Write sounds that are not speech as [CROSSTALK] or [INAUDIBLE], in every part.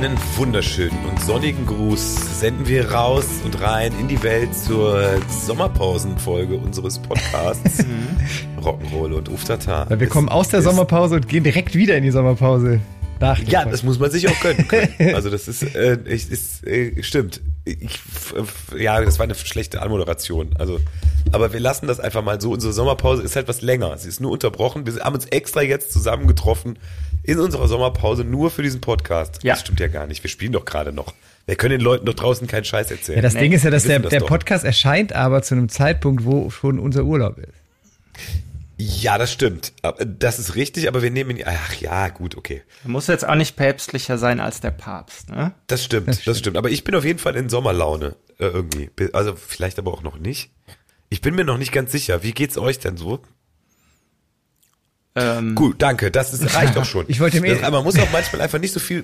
Einen wunderschönen und sonnigen Gruß senden wir raus und rein in die Welt zur Sommerpausenfolge unseres Podcasts [LAUGHS] Rock'n'Roll und Uftata. Ja, wir Es kommen aus der Sommerpause und gehen direkt wieder in die Sommerpause. Nach Ja, das muss man sich auch gönnen können. [LAUGHS] Also das ist, äh, ist äh, stimmt. Ich, ja, das war eine schlechte Anmoderation. Also, aber wir lassen das einfach mal so. Unsere Sommerpause ist halt was länger. Sie ist nur unterbrochen. Wir haben uns extra jetzt zusammengetroffen in unserer Sommerpause nur für diesen Podcast. Ja. Das stimmt ja gar nicht. Wir spielen doch gerade noch. Wir können den Leuten doch draußen keinen Scheiß erzählen. ja, das Nee, Ding ist ja, dass der, das der doch. Podcast erscheint aber zu einem Zeitpunkt, wo schon unser Urlaub ist. Ja, das stimmt. Aber Das ist richtig, aber wir nehmen ihn. Ach ja, gut, okay. Man muss jetzt auch nicht päpstlicher sein als der Papst, ne? Das stimmt, das stimmt. Aber ich bin auf jeden Fall in Sommerlaune äh, irgendwie. Also vielleicht aber auch noch nicht. Ich bin mir noch nicht ganz sicher. Wie geht's euch denn so? Ähm, Gut, danke. Das ist, reicht auch schon. [LAUGHS] Ich wollte mir- das, aber man muss auch manchmal einfach nicht so viel.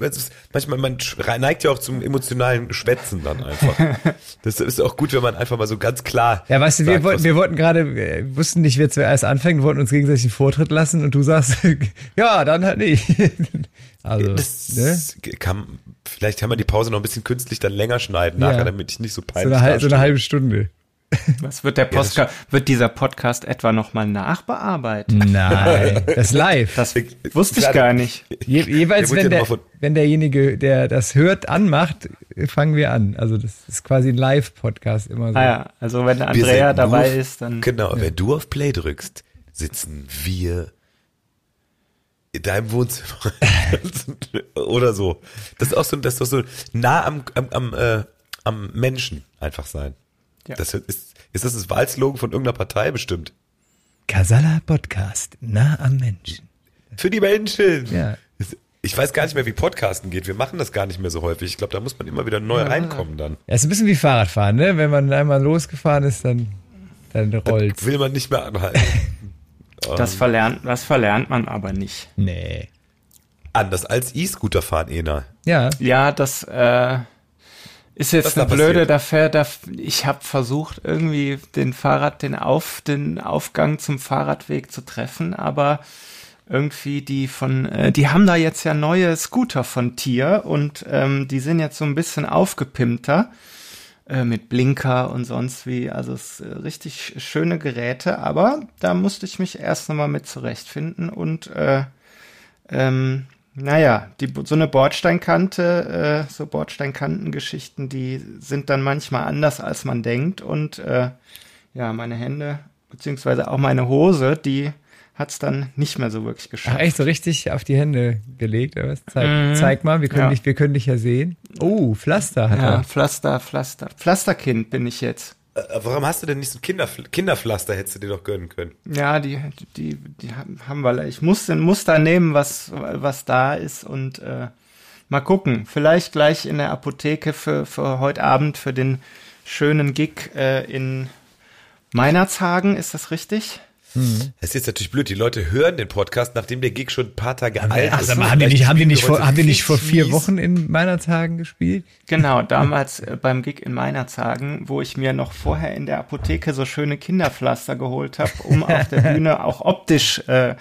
Manchmal man neigt ja auch zum emotionalen Schwätzen dann einfach. [LAUGHS] Das ist auch gut, wenn man einfach mal so ganz klar. Ja, weißt du, wir sagt, wollten, wir wollten gerade, wir wussten nicht, wer zuerst anfängt, wollten uns gegenseitig einen Vortritt lassen und du sagst, [LAUGHS] ja, dann halt nicht. Also, das ne? kann, vielleicht kann man die Pause noch ein bisschen künstlich dann länger schneiden Ja. nachher, damit ich nicht so So peinlich eine, halbe, so eine halbe Stunde. Was wird der Postka wird dieser Podcast etwa nochmal nachbearbeitet? Nein, [LAUGHS] das ist live. Das wusste ich gar nicht. Je, jeweils, Der wenn, ja der, wenn derjenige, der das hört, anmacht, fangen wir an. Also das ist quasi ein Live-Podcast immer so. Ah ja, also wenn Andrea dabei nur- ist, dann Genau, wenn du auf Play drückst, sitzen wir in deinem Wohnzimmer. [LAUGHS] Oder so. Das ist auch so, das ist doch so nah am, am, am, äh, am Menschen einfach sein. Ja. Das ist, ist das das Wahlslogan von irgendeiner Partei bestimmt? Casala Podcast, nah am Menschen. Für die Menschen! Ja. Ich weiß gar nicht mehr, wie Podcasten geht. Wir machen das gar nicht mehr so häufig. Ich glaube, da muss man immer wieder neu reinkommen dann. Ja, ist ein bisschen wie Fahrradfahren, ne? Wenn man einmal losgefahren ist, dann, dann rollt's. Will man nicht mehr anhalten. [LAUGHS] das verlernt, das verlernt man aber nicht. Nee. Anders als E-Scooter fahren, Ena. Ja. Ja, das äh, ist Was jetzt da eine blöde, passiert? da fährt, da, ich habe versucht, irgendwie den Fahrrad, den Auf, den Aufgang zum Fahrradweg zu treffen, aber irgendwie die von, äh, die haben da jetzt ja neue Scooter von Tier und ähm, die sind jetzt so ein bisschen aufgepimpter äh, mit Blinker und sonst wie. Also es äh, richtig schöne Geräte, aber da musste ich mich erst nochmal mit zurechtfinden und äh, ähm, naja, die, so eine Bordsteinkante, äh, so Bordsteinkantengeschichten, die sind dann manchmal anders, als man denkt. Und äh, ja, meine Hände, beziehungsweise auch meine Hose, die hat's dann nicht mehr so wirklich geschafft. echt so richtig auf die Hände gelegt, oder was? Zeig, Mhm. zeig mal, wir können, Ja. dich, wir können dich ja sehen. Oh, Pflaster hat Ja, er. Pflaster, Pflaster. Pflasterkind bin ich jetzt. Äh, Warum hast du denn nicht so ein Kinderfl Kinderpflaster, hättest du dir doch gönnen können? Ja, die, die, die haben wir. Ich muss ein Muster nehmen, was, was da ist und äh, mal gucken. Vielleicht gleich in der Apotheke für, für heute Abend für den schönen Gig äh, in Meinerzhagen. Ist das richtig? Das ist jetzt natürlich blöd. Die Leute hören den Podcast, nachdem der Gig schon ein paar Tage alt Ach, ist. haben die nicht, haben die nicht wir vor, haben die nicht vor vier. Wochen in Weihnachtshagen gespielt? Genau, damals äh, beim Gig in Meinerzhagen, wo ich mir noch vorher in der Apotheke so schöne Kinderpflaster geholt habe, um [LAUGHS] auf der Bühne auch optisch äh,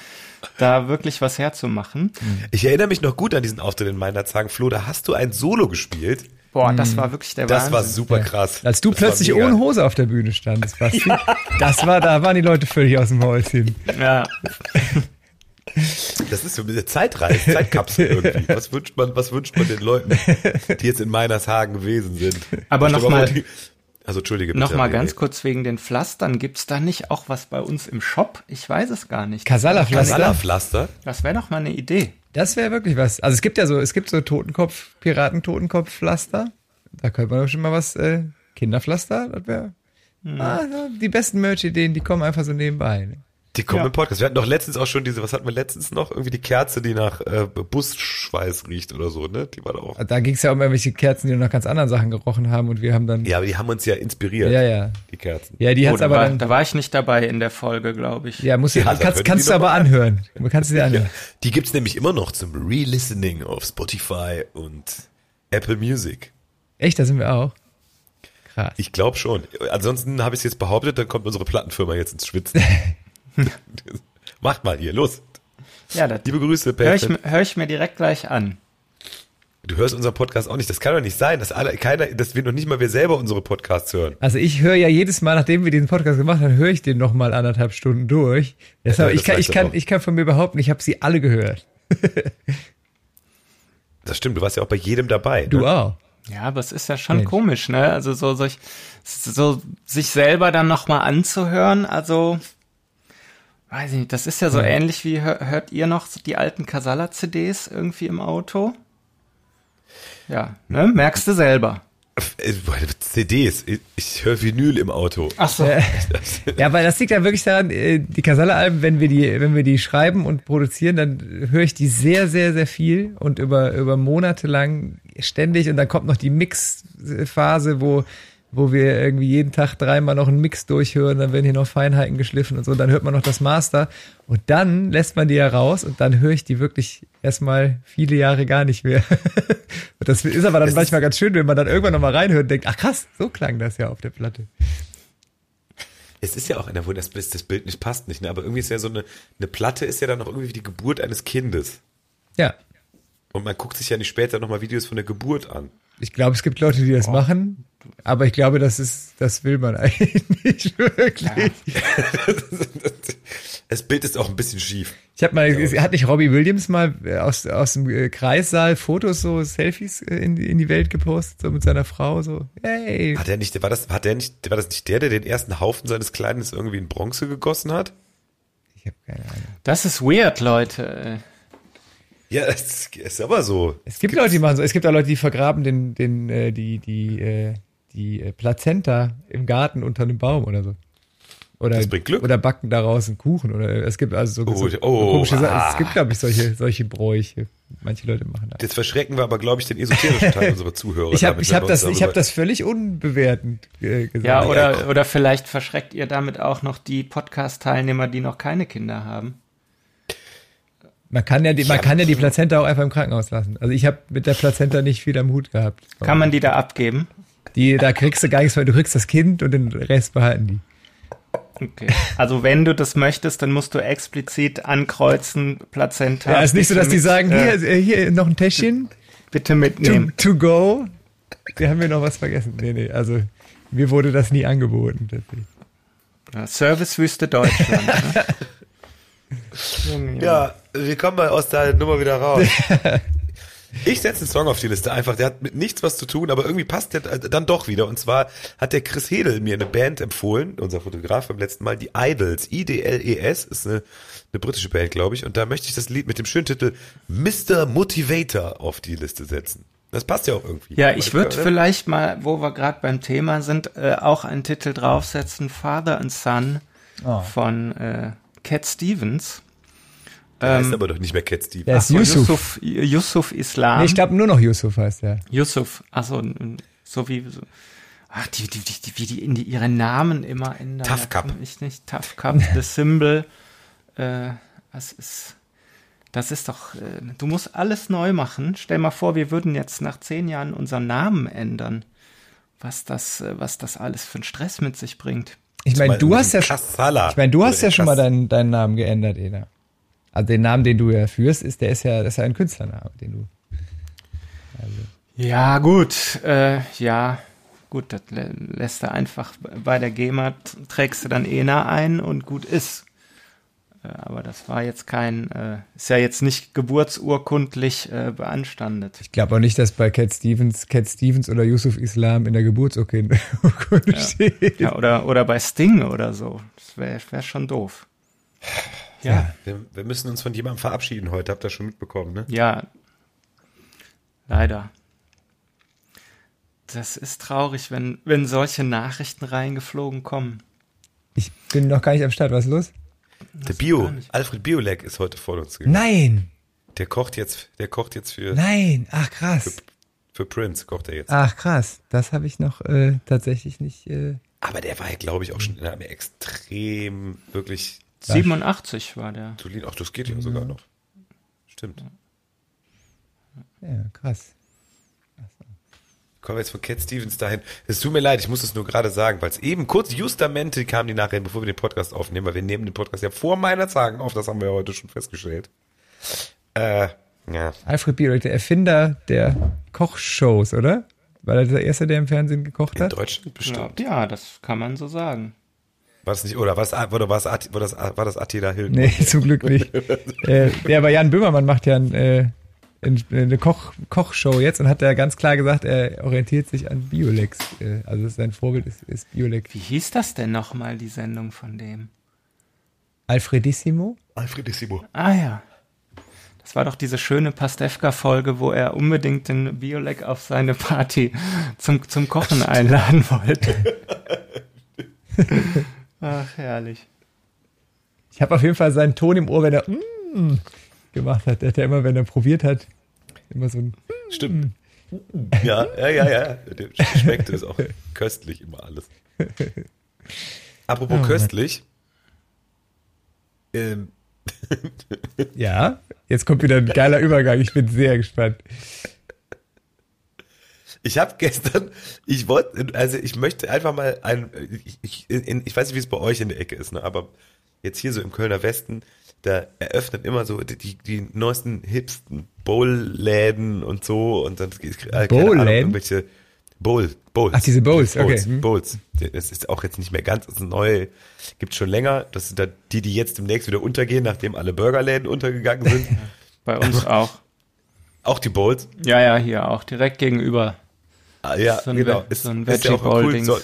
da wirklich was herzumachen. Ich erinnere mich noch gut an diesen Auftritt in meiner Zagen. Flo, da hast du ein Solo gespielt. Boah, das war wirklich der Das Wahnsinn. war super krass. Als du Das plötzlich ohne Hose auf der Bühne standest, Basti. [LAUGHS] Das war, da waren die Leute völlig aus dem Häuschen. Ja, [LAUGHS] Das ist so eine Zeitreise, Zeitkapsel irgendwie. [LAUGHS] Was wünscht man, was wünscht man den Leuten, die jetzt in Meinershagen gewesen sind? Aber Stell noch mal mal- vor, die- Also entschuldige bitte. noch mal nee, ganz nee. kurz wegen den Pflastern. Gibt's da nicht auch was bei uns im Shop? Ich weiß es gar nicht. Kasala-Pflaster. Kasala-Pflaster. Das wäre doch mal eine Idee. Das wäre wirklich was. Also es gibt ja so, es gibt so Totenkopf, Piraten-Totenkopf-Pflaster. Da könnte man doch schon mal was, äh, Kinderpflaster, das wäre. Ah, ja, die besten Merch-Ideen, die kommen einfach so nebenbei. Ne? Die kommen Ja. im Podcast. Wir hatten doch letztens auch schon diese, was hatten wir letztens noch? Irgendwie die Kerze, die nach äh, Busschweiß riecht oder so, ne? Die war doch auch. Da ging es ja um irgendwelche Kerzen, die nach ganz anderen Sachen gerochen haben und wir haben dann. Ja, aber die haben uns ja inspiriert. ja. ja. Die Kerzen. Ja, die hat's da, aber war, dann. da war ich nicht dabei in der Folge, glaube ich. Ja, muss Ja, da können kannst, die kannst du aber anhören. Du kannst sie dir Ja. anhören. Die gibt's nämlich immer noch zum Re-Listening auf Spotify und Apple Music. Echt, da sind wir auch. Krass. Ich glaube schon. Ansonsten habe ich es jetzt behauptet, dann kommt unsere Plattenfirma jetzt ins Schwitzen. [LAUGHS] [LAUGHS] Macht mal hier, los. Ja, das Liebe Grüße, ich, Payfit. hör ich mir direkt gleich an. Du hörst unseren Podcast auch nicht. Das kann doch nicht sein, dass alle, keiner, dass wir noch nicht mal wir selber unsere Podcasts hören. Also ich höre ja jedes Mal, nachdem wir diesen Podcast gemacht haben, höre ich den noch mal anderthalb Stunden durch. Deshalb, Ja, ich, kann, ich, kann, auch. ich kann von mir behaupten, ich habe sie alle gehört. [LAUGHS] Das stimmt, du warst ja auch bei jedem dabei. Du ne? auch. Ja, aber es ist ja schon Mensch. komisch, ne? Also so, so, so sich selber dann nochmal anzuhören, also weiß ich nicht, das ist ja so Ja. ähnlich wie hör- hört ihr noch die alten Casalla-CDs irgendwie im Auto? Ja, ne? Merkst du selber. Äh, CDs, ich, höre Vinyl im Auto. Ach so. [LAUGHS] [LAUGHS] Ja, weil das liegt ja wirklich daran, äh, die Casalla-Alben, wenn wir die, wenn wir die schreiben und produzieren, dann höre ich die sehr, sehr, sehr viel und über, über Monate lang ständig und dann kommt noch die Mix-Phase, wo, wo wir irgendwie jeden Tag dreimal noch einen Mix durchhören, dann werden hier noch Feinheiten geschliffen und so, dann hört man noch das Master und dann lässt man die ja raus und dann höre ich die wirklich erstmal viele Jahre gar nicht mehr. [LAUGHS] und das ist aber dann Es manchmal ganz schön, wenn man dann irgendwann nochmal reinhört und denkt, ach krass, so klang das ja auf der Platte. Es ist ja auch einer, wo das, das Bild nicht passt nicht, ne? aber irgendwie ist ja so eine, eine Platte ist ja dann auch irgendwie wie die Geburt eines Kindes. Ja, Und man guckt sich ja nicht später nochmal Videos von der Geburt an. Ich glaube, es gibt Leute, die das machen, aber ich glaube, das ist, das will man [LAUGHS] eigentlich nicht wirklich. [LAUGHS] Das Bild ist auch ein bisschen schief. Ich habe mal, hat nicht Robbie Williams mal äh, aus, aus dem äh, Kreissaal Fotos, so Selfies äh, in, die- in die Welt gepostet, so mit seiner Frau, so, hey. Hat er nicht, war das, hat er nicht, war das nicht der, der den ersten Haufen seines Kleines irgendwie in Bronze gegossen hat? Ich habe keine Ahnung. Das ist weird, Leute. Ja, das ist aber so. Es gibt Leute, die machen so, es gibt auch Leute, die vergraben den, den, äh, die, die, äh, die äh, Plazenta im Garten unter einem Baum oder so. Oder, Das bringt Glück. oder backen daraus einen Kuchen oder es gibt also so, Oh, so, oh, komische Sachen. ah. Es gibt, glaube ich, solche, solche Bräuche. Manche Leute machen das. Jetzt verschrecken wir aber, glaube ich, den esoterischen Teil [LAUGHS] unserer Zuhörer. Ich habe damit, ich hab das, ich hab das völlig unbewertend äh, gesagt. Ja, oder, oder vielleicht verschreckt ihr damit auch noch die Podcast-Teilnehmer, die noch keine Kinder haben. Man kann ja die, man kann ja die Plazenta auch einfach im Krankenhaus lassen. Also ich habe mit der Plazenta nicht viel am Hut gehabt. Kann man die da abgeben? Die, da kriegst du gar nichts, weil du kriegst das Kind und den Rest behalten die. Okay. Also wenn du das möchtest, dann musst du explizit ankreuzen, Plazenta. Ja, ist nicht so, dass die sagen, äh, hier, äh, hier noch ein Täschchen, bitte to, mitnehmen. to go. Wir haben hier noch was vergessen. Nee, nee, also mir wurde das nie angeboten. Ja, Servicewüste Deutschland. ne? [LAUGHS] Ja, wir kommen mal aus der Nummer wieder raus. [LAUGHS] Ich setze einen Song auf die Liste einfach, der hat mit nichts was zu tun, aber irgendwie passt der äh, dann doch wieder. Und zwar hat der Chris Hedel mir eine Band empfohlen, unser Fotograf beim letzten Mal, die Idols, I-D-L-E-S, ist eine, eine britische Band, glaube ich. Und da möchte ich das Lied mit dem schönen Titel Mr. Motivator auf die Liste setzen. Das passt ja auch irgendwie. Ja, ich würde vielleicht mal, wo wir gerade beim Thema sind, äh, auch einen Titel draufsetzen, Father and Son Oh. von äh, Cat Stevens. Der heißt ähm, aber doch nicht mehr Cat Steve. Der ist Yusuf. Yusuf, Yusuf Islam. Nee, ich glaube nur noch Yusuf heißt der. Yusuf, achso, so wie so. Ach, die, die, die, wie die, in die ihre Namen immer ändern. Tough Cup. Ich nicht. Tough Cup, The Symbol. Äh, das ist, das ist doch, äh, du musst alles neu machen. Stell mal vor, wir würden jetzt nach zehn Jahren unseren Namen ändern. Was das, äh, was das alles für einen Stress mit sich bringt. Ich meine, du hast ja, Kassala. ich meine, du hast ja schon mal deinen, deinen Namen geändert, Ena. Also den Namen, den du ja führst, ist, der ist ja, das ist ja ein Künstlername, den du. Ja, gut, äh, ja, gut, das lä lässt du einfach bei der GEMA, trägst du dann ENA ein und gut ist. Äh, aber das war jetzt kein, äh, ist ja jetzt nicht geburtsurkundlich äh, beanstandet. Ich glaube auch nicht, dass bei Cat Stevens, Cat Stevens oder Yusuf Islam in der Geburtsurkunde Urkunde [LAUGHS] steht. Ja, oder, oder bei Sting oder so. Das wäre wär schon doof. Ja, Wir, wir müssen uns von jemandem verabschieden heute, habt ihr schon mitbekommen, ne? ja, leider. Das ist traurig, wenn, wenn solche Nachrichten reingeflogen kommen. Ich bin noch gar nicht am Start. Was ist los? Der Bio, Alfred Biolek ist heute vor uns gegangen. Nein, Der kocht jetzt, der kocht jetzt für, nein. Ach krass. für Prince, kocht er jetzt. Ach krass. Das habe ich noch äh, tatsächlich nicht. Äh, Aber der war ja, glaube ich, auch schon in einem extrem, wirklich, 87 war der. solid. Ach, das geht ja sogar noch. Stimmt. ja, krass. Kommen wir jetzt von Cat Stevens dahin. Es tut mir leid, ich muss es nur gerade sagen, weil es eben kurz justamente kam die Nachricht, bevor wir den Podcast aufnehmen, weil wir nehmen den Podcast ja vor meiner Tagen auf, das haben wir ja heute schon festgestellt. Äh, Ja. Alfred Biolek, der Erfinder der Kochshows, oder? War er der Erste, der im Fernsehen gekocht In hat? Deutschland bestimmt. Ja, das kann man so sagen. War das nicht, oder was, oder was, war das, war das Attila Hilden? Nee, [LAUGHS] zum Glück nicht. [LAUGHS] äh, ja, aber Jan Böhmermann macht ja ein, äh, ein, eine Koch, Kochshow jetzt und hat da ganz klar gesagt, er orientiert sich an Biolex. Äh, also sein Vorbild ist, ist Biolex. Wie hieß das denn nochmal, die Sendung von dem? Alfredissimo? Alfredissimo. Ah ja. Das war doch diese schöne Pastewka-Folge, wo er unbedingt den Biolek auf seine Party zum, zum Kochen einladen wollte. [LAUGHS] Ach, herrlich. Ich habe auf jeden Fall seinen Ton im Ohr, wenn er mm, gemacht hat. Der hat ja immer, wenn er probiert hat, immer so ein Stimmt. Ja, ja, ja, ja. Der schmeckt es auch köstlich immer alles. Apropos Oh, köstlich. Ähm, Ja, jetzt kommt wieder ein geiler Übergang. Ich bin sehr gespannt. Ich habe gestern, ich wollte, also ich möchte einfach mal ein, ich, ich, in, ich weiß nicht, wie es bei euch in der Ecke ist, ne, aber jetzt hier so im Kölner Westen, da eröffnet immer so die, die neuesten hipsten Bowl-Läden und so und dann äh, keine Ahnung, Bowl-Läden? irgendwelche Bowl, Bowls. Ach, diese Bowls, Bowls, okay. Hm. Bowls. Das ist auch jetzt nicht mehr ganz, das ist neu, gibt schon länger. Das sind da die, die jetzt demnächst wieder untergehen, nachdem alle Burgerläden untergegangen sind. [LAUGHS] Bei uns auch. auch die Bowls. Ja, ja, hier auch. Direkt gegenüber. Ah, ja, So ein genau. Ist, so ein ist ja auch Veggie-Bowl-Dings. Soll,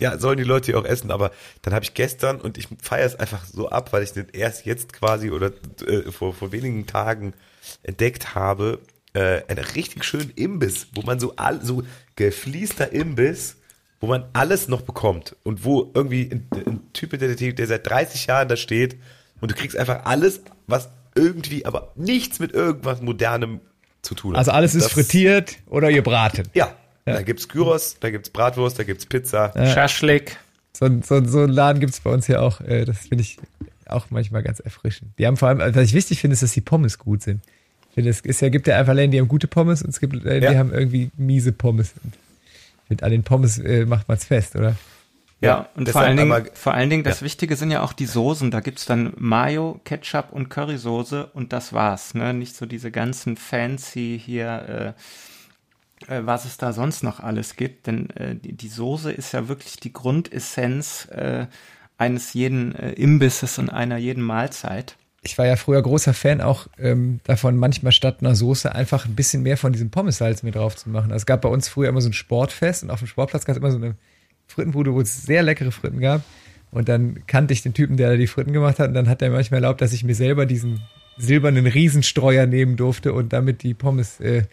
ja, sollen die Leute hier auch essen, aber dann habe ich gestern und ich feiere es einfach so ab, weil ich den erst jetzt quasi oder äh, vor, vor wenigen Tagen entdeckt habe, äh, einen richtig schönen Imbiss, wo man so all, so gefließter Imbiss, wo man alles noch bekommt und wo irgendwie ein, ein Typ der, der seit 30 Jahren da steht und du kriegst einfach alles, was irgendwie, aber nichts mit irgendwas Modernem zu tun hat. Also alles ist Das- frittiert oder gebraten. Ja, da gibt's Gyros, da gibt's Bratwurst, da gibt's Pizza. Schaschlik. So, ein- so, so einen Laden gibt's bei uns hier auch. Äh, das finde ich auch manchmal ganz erfrischend. Die haben vor allem, was ich wichtig finde, ist, dass die Pommes gut sind. Ich finde, es ist ja, gibt ja einfach Läden, die haben gute Pommes und es gibt Läden, die Ja. haben irgendwie miese Pommes. Und finde, an den Pommes äh, macht man's fest, oder? Ja, und vor allen, Dingen, vor allen Dingen, das Ja. Wichtige sind ja auch die Soßen. Da gibt's dann Mayo, Ketchup und Currysoße und das war's. Ne? Nicht so diese ganzen fancy hier, äh, was es da sonst noch alles gibt. Denn äh, die, die Soße ist ja wirklich die Grundessenz äh, eines jeden äh, Imbisses und einer jeden Mahlzeit. Ich war ja früher großer Fan auch ähm, davon, manchmal statt einer Soße einfach ein bisschen mehr von diesem Pommessalz mit drauf zu machen. Also es gab bei uns früher immer so ein Sportfest und auf dem Sportplatz gab es immer so eine Frittenbude, wo es sehr leckere Fritten gab. Und dann kannte ich den Typen, der da die Fritten gemacht hat. Und dann hat er manchmal erlaubt, dass ich mir selber diesen silbernen Riesenstreuer nehmen durfte und damit die Pommes, äh,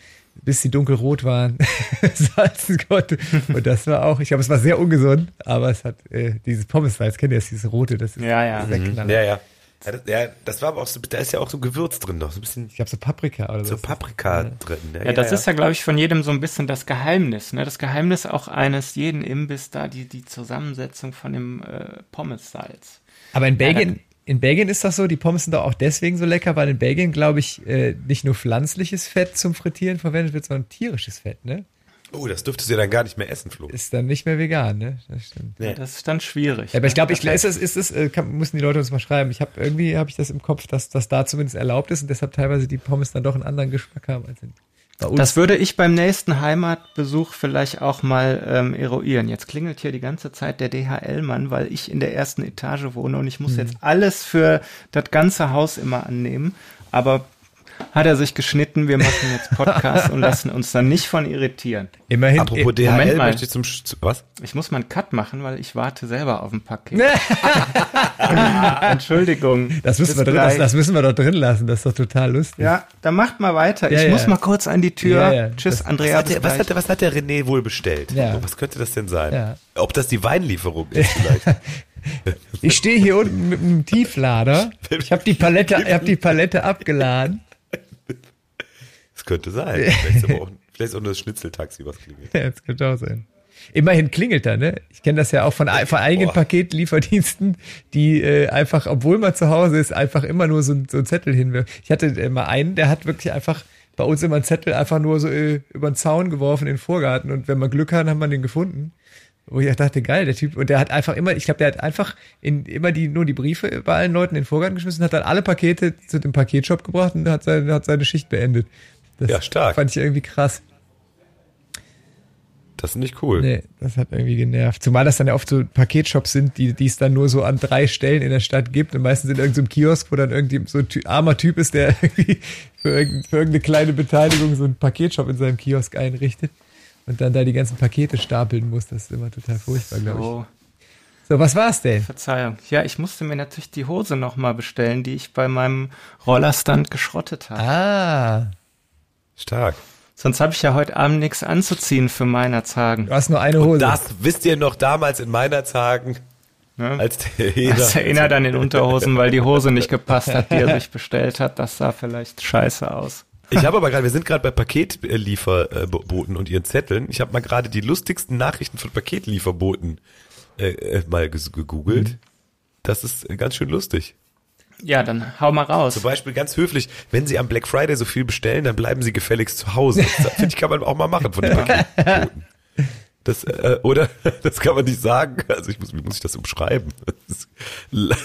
bis sie dunkelrot waren, [LAUGHS] salzen konnte. Und das war auch, ich glaube, es war sehr ungesund, aber es hat äh, dieses Pommessalz, kennt ihr das, dieses rote, das ist Ja, ja. sehr knaller. Ja, ja. Ja das, ja, das war aber auch so, da ist ja auch so Gewürz drin noch, so ein bisschen Ich glaube, so Paprika oder so so. Paprika drin. Ja, das ist ja, glaube ich, von jedem so ein bisschen das Geheimnis. Ne? Das Geheimnis auch eines jeden Imbiss da, die, die Zusammensetzung von dem äh, Pommessalz. Aber in Belgien, Ja, in Belgien ist das so, die Pommes sind doch auch deswegen so lecker, weil in Belgien, glaube ich, äh, nicht nur pflanzliches Fett zum Frittieren verwendet wird, sondern tierisches Fett, ne? Oh, das dürftest du ja dann gar nicht mehr essen, Flo. Ist dann nicht mehr vegan, ne? Das stimmt. Nee. Das ist dann schwierig. Ja, aber ich glaube, ich, Ne? ist es, ist es, äh, kann, müssen die Leute uns mal schreiben. Ich habe irgendwie habe ich das im Kopf, dass das da zumindest erlaubt ist und deshalb teilweise die Pommes dann doch einen anderen Geschmack haben als in. Das würde ich beim nächsten Heimatbesuch vielleicht auch mal ähm, eruieren. Jetzt klingelt hier die ganze Zeit der DHL-Mann, weil ich in der ersten Etage wohne und ich muss jetzt alles für das ganze Haus immer annehmen. Aber hat er sich geschnitten, wir machen jetzt Podcast und lassen uns dann nicht von irritieren. Immerhin. Apropos äh, Moment DHL mal. möchte ich zum was? Ich muss mal einen Cut machen, weil ich warte selber auf ein Paket. [LAUGHS] Entschuldigung. das müssen wir drin lassen, das müssen wir doch drin lassen. Das ist doch total lustig. Ja, dann macht mal weiter. Ja, ich ja. muss mal kurz an die Tür. Ja, ja. Tschüss, Das- Andrea. Was hat, der, was, hat der, was hat der René wohl bestellt? Ja. Was könnte das denn sein? Ja. Ob das die Weinlieferung ist vielleicht? [LAUGHS] Ich stehe hier unten mit einem Tieflader. [LAUGHS] Ich habe die Palette, ich habe die Palette abgeladen. Das könnte sein. [LAUGHS] Vielleicht ist, auch, vielleicht ist auch nur das Schnitzeltaxi, was klingelt. Ja, das könnte auch sein. Immerhin klingelt da, ne? Ich kenne das ja auch von, von einigen Boah. Paketlieferdiensten, die äh, einfach, obwohl man zu Hause ist, einfach immer nur so, ein- so einen Zettel hinwirft. Ich hatte äh, mal einen, der hat wirklich einfach bei uns immer einen Zettel einfach nur so äh, über den Zaun geworfen in den Vorgarten und wenn man Glück hat, hat man den gefunden. Wo ich dachte, geil, der Typ, und der hat einfach immer, ich glaube, der hat einfach in, immer die, nur die Briefe bei allen Leuten in den Vorgarten geschmissen, hat dann alle Pakete zu dem Paketshop gebracht und hat seine, hat seine Schicht beendet. Das Ja, stark. Fand ich irgendwie krass. Das ist nicht cool. Nee, das hat irgendwie genervt. Zumal das dann ja oft so Paketshops sind, die, die es dann nur so an drei Stellen in der Stadt gibt. Und meistens in irgendeinem Kiosk, wo dann irgendwie so ein ty armer Typ ist, der [LAUGHS] irgendwie für, irgend, für irgendeine kleine Beteiligung so einen Paketshop in seinem Kiosk einrichtet und dann da die ganzen Pakete stapeln muss. Das ist immer total furchtbar, glaube ich. So, So, was war's denn? Verzeihung. Ja, ich musste mir natürlich die Hose nochmal bestellen, die ich bei meinem Rollerstand geschrottet habe. Ah, Stark. Sonst habe ich ja heute Abend nichts anzuziehen für meiner Zagen. du hast nur eine Hose. Und das wisst ihr noch damals in meiner Tagen, Ne? als der Heder. Das erinnert an den Unterhosen, weil die Hose nicht gepasst hat, die er sich bestellt hat. Das sah vielleicht scheiße aus. Ich habe aber gerade, wir sind gerade bei Paketlieferboten und ihren Zetteln. Ich habe mal gerade die lustigsten Nachrichten von Paketlieferboten äh, äh, mal gegoogelt. Das ist ganz schön lustig. Ja, dann hau mal raus. Zum Beispiel ganz höflich, wenn Sie am Black Friday so viel bestellen, dann bleiben Sie gefälligst zu Hause. Das [LAUGHS] finde ich, kann man auch mal machen von den Paketboten. Das, äh, oder? [LAUGHS] Das kann man nicht sagen. Also ich muss, wie muss ich das umschreiben? Das [LAUGHS]